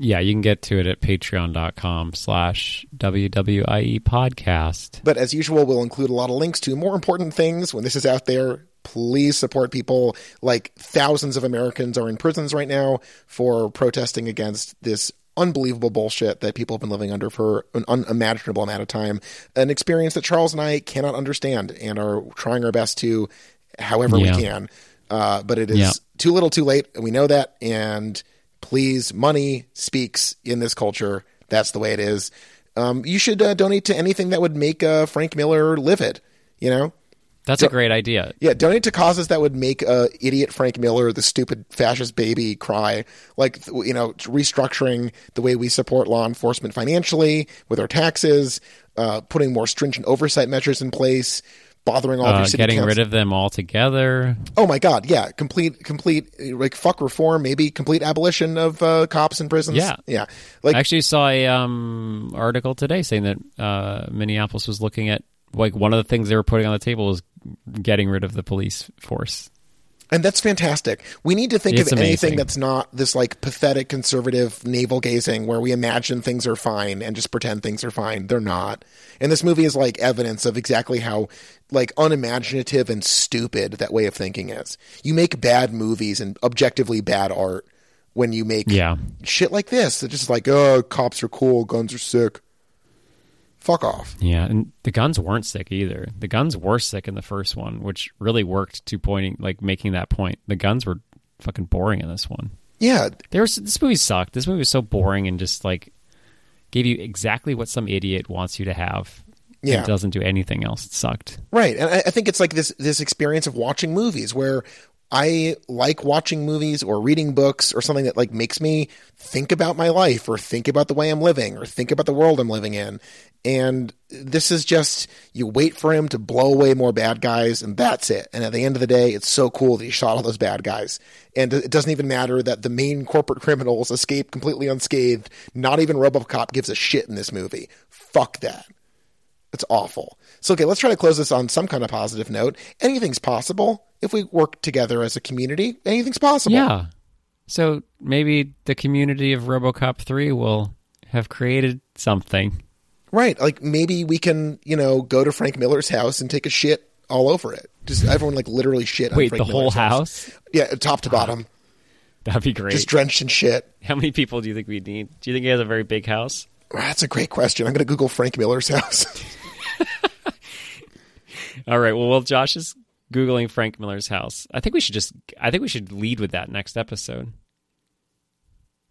Yeah, you can get to it at patreon.com slash WWIE podcast. But as usual, we'll include a lot of links to more important things when this is out there. Please support people. Like thousands of Americans are in prisons right now for protesting against this unbelievable bullshit that people have been living under for an unimaginable amount of time. An experience that Charles and I cannot understand and are trying our best to, however Yeah. we can. Uh, but it is Yeah. too little, too late, and we know that. And please, money speaks in this culture. That's the way it is. Um, you should uh, donate to anything that would make uh, Frank Miller livid. You know, That's a great idea. yeah, donate to causes that would make uh, idiot Frank Miller, the stupid fascist baby, cry. Like you know, restructuring the way we support law enforcement financially with our taxes, uh, putting more stringent oversight measures in place, bothering all of Uh, your city getting rid of them altogether. Oh my god, yeah, complete, complete, like fuck reform, maybe complete abolition of uh, cops and prisons. Yeah. yeah, like I actually saw a um, article today saying that uh, Minneapolis was looking at like one of the things they were putting on the table was getting rid of the police force. And that's fantastic. We need to think It's of anything that's not this like pathetic conservative navel gazing where we imagine things are fine and just pretend things are fine. They're not. And this movie is like evidence of exactly how like unimaginative and stupid that way of thinking is. You make bad movies and objectively bad art when you make Yeah. shit like this. It's just like, oh, cops are cool, guns are sick. Fuck off. Yeah, and the guns weren't sick either. The guns were sick in the first one, which really worked to pointing like making that point. The guns were fucking boring in this one. Yeah, There was this movie sucked. This movie was so boring and just like gave you exactly what some idiot wants you to have. Yeah. It doesn't do anything else. It sucked. Right, and I, I think it's like this this experience of watching movies where I like watching movies or reading books or something that like makes me think about my life or think about the way I'm living or think about the world I'm living in. And this is just you wait for him to blow away more bad guys and that's it. And at the end of the day, it's so cool that he shot all those bad guys. And it doesn't even matter that the main corporate criminals escape completely unscathed. Not even RoboCop gives a shit in this movie. Fuck that. It's awful. So, okay, let's try to close this on some kind of positive note. Anything's possible if we work together as a community. Anything's possible. Yeah. So maybe the community of RoboCop 3 will have created something. Right. Like maybe we can, you know, go to Frank Miller's house and take a shit all over it. Just everyone like literally shit on Wait, Frank the whole Miller's house? Yeah, top to bottom. That'd be great. Just drenched in shit. How many people do you think we need? Do you think he has a very big house? That's a great question. I'm going to Google Frank Miller's house. All right. Well, while Josh is googling Frank Miller's house, I think we should just. I think we should lead with that next episode.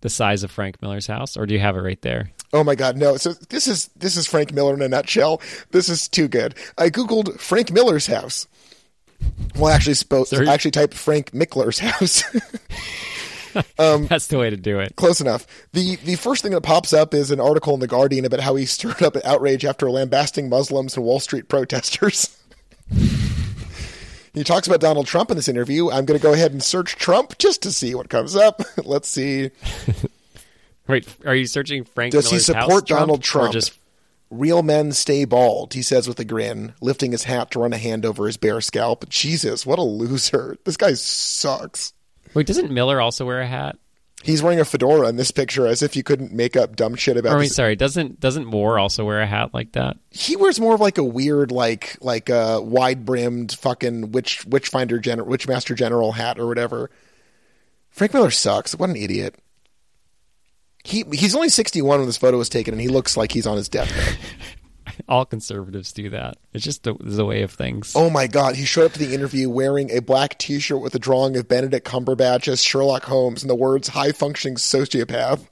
The size of Frank Miller's house, or do you have it right there? Oh my god, no. So this is this is Frank Miller in a nutshell. This is too good. I googled Frank Miller's house. Well, actually, supposed Sorry? I actually typed Frank Mickler's house. Um, That's the way to do it. Close enough. The the first thing that pops up is an article in the Guardian about how he stirred up an outrage after lambasting Muslims and Wall Street protesters. he talks about Donald Trump in this interview. I'm going to go ahead and search Trump just to see what comes up. Let's see. Wait, are you searching Frank? Does he Miller's house, support Donald or Trump? just Real men stay bald, he says with a grin, lifting his hat to run a hand over his bare scalp. Jesus, what a loser. This guy sucks. wait? Doesn't Miller also wear a hat? He's wearing a fedora in this picture as if you couldn't make up dumb shit about I mean, this. sorry, doesn't doesn't Moore also wear a hat like that? He wears more of like a weird, like like a wide brimmed fucking witch witchfinder general witchmaster general hat or whatever. Frank Miller sucks. What an idiot. He he's only sixty one when this photo was taken and he looks like he's on his deathbed. All conservatives do that. It's just the, the way of things. Oh my god, he showed up to the interview wearing a black t shirt with a drawing of Benedict Cumberbatch as Sherlock Holmes and the words high functioning sociopath.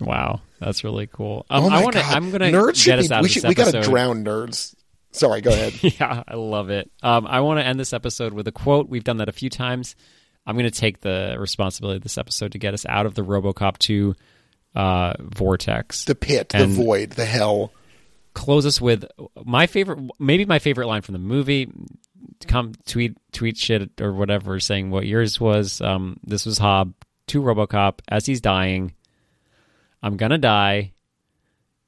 Wow, that's really cool. Um, Oh my I want to. god. I'm gonna nerds get us be, out we of should we gotta drown nerds. Sorry, go ahead. Yeah, I love it. Um, I want to end this episode with a quote. We've done that a few times. I'm going to take the responsibility of this episode to get us out of the RoboCop 2 uh, vortex. the pit, the void, the hell. Close us with my favorite, maybe my favorite line from the movie. Come tweet tweet shit or whatever, saying what yours was. Um, this was Hob to RoboCop as he's dying. I'm gonna die.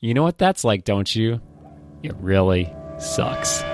You know what that's like, don't you? It really sucks.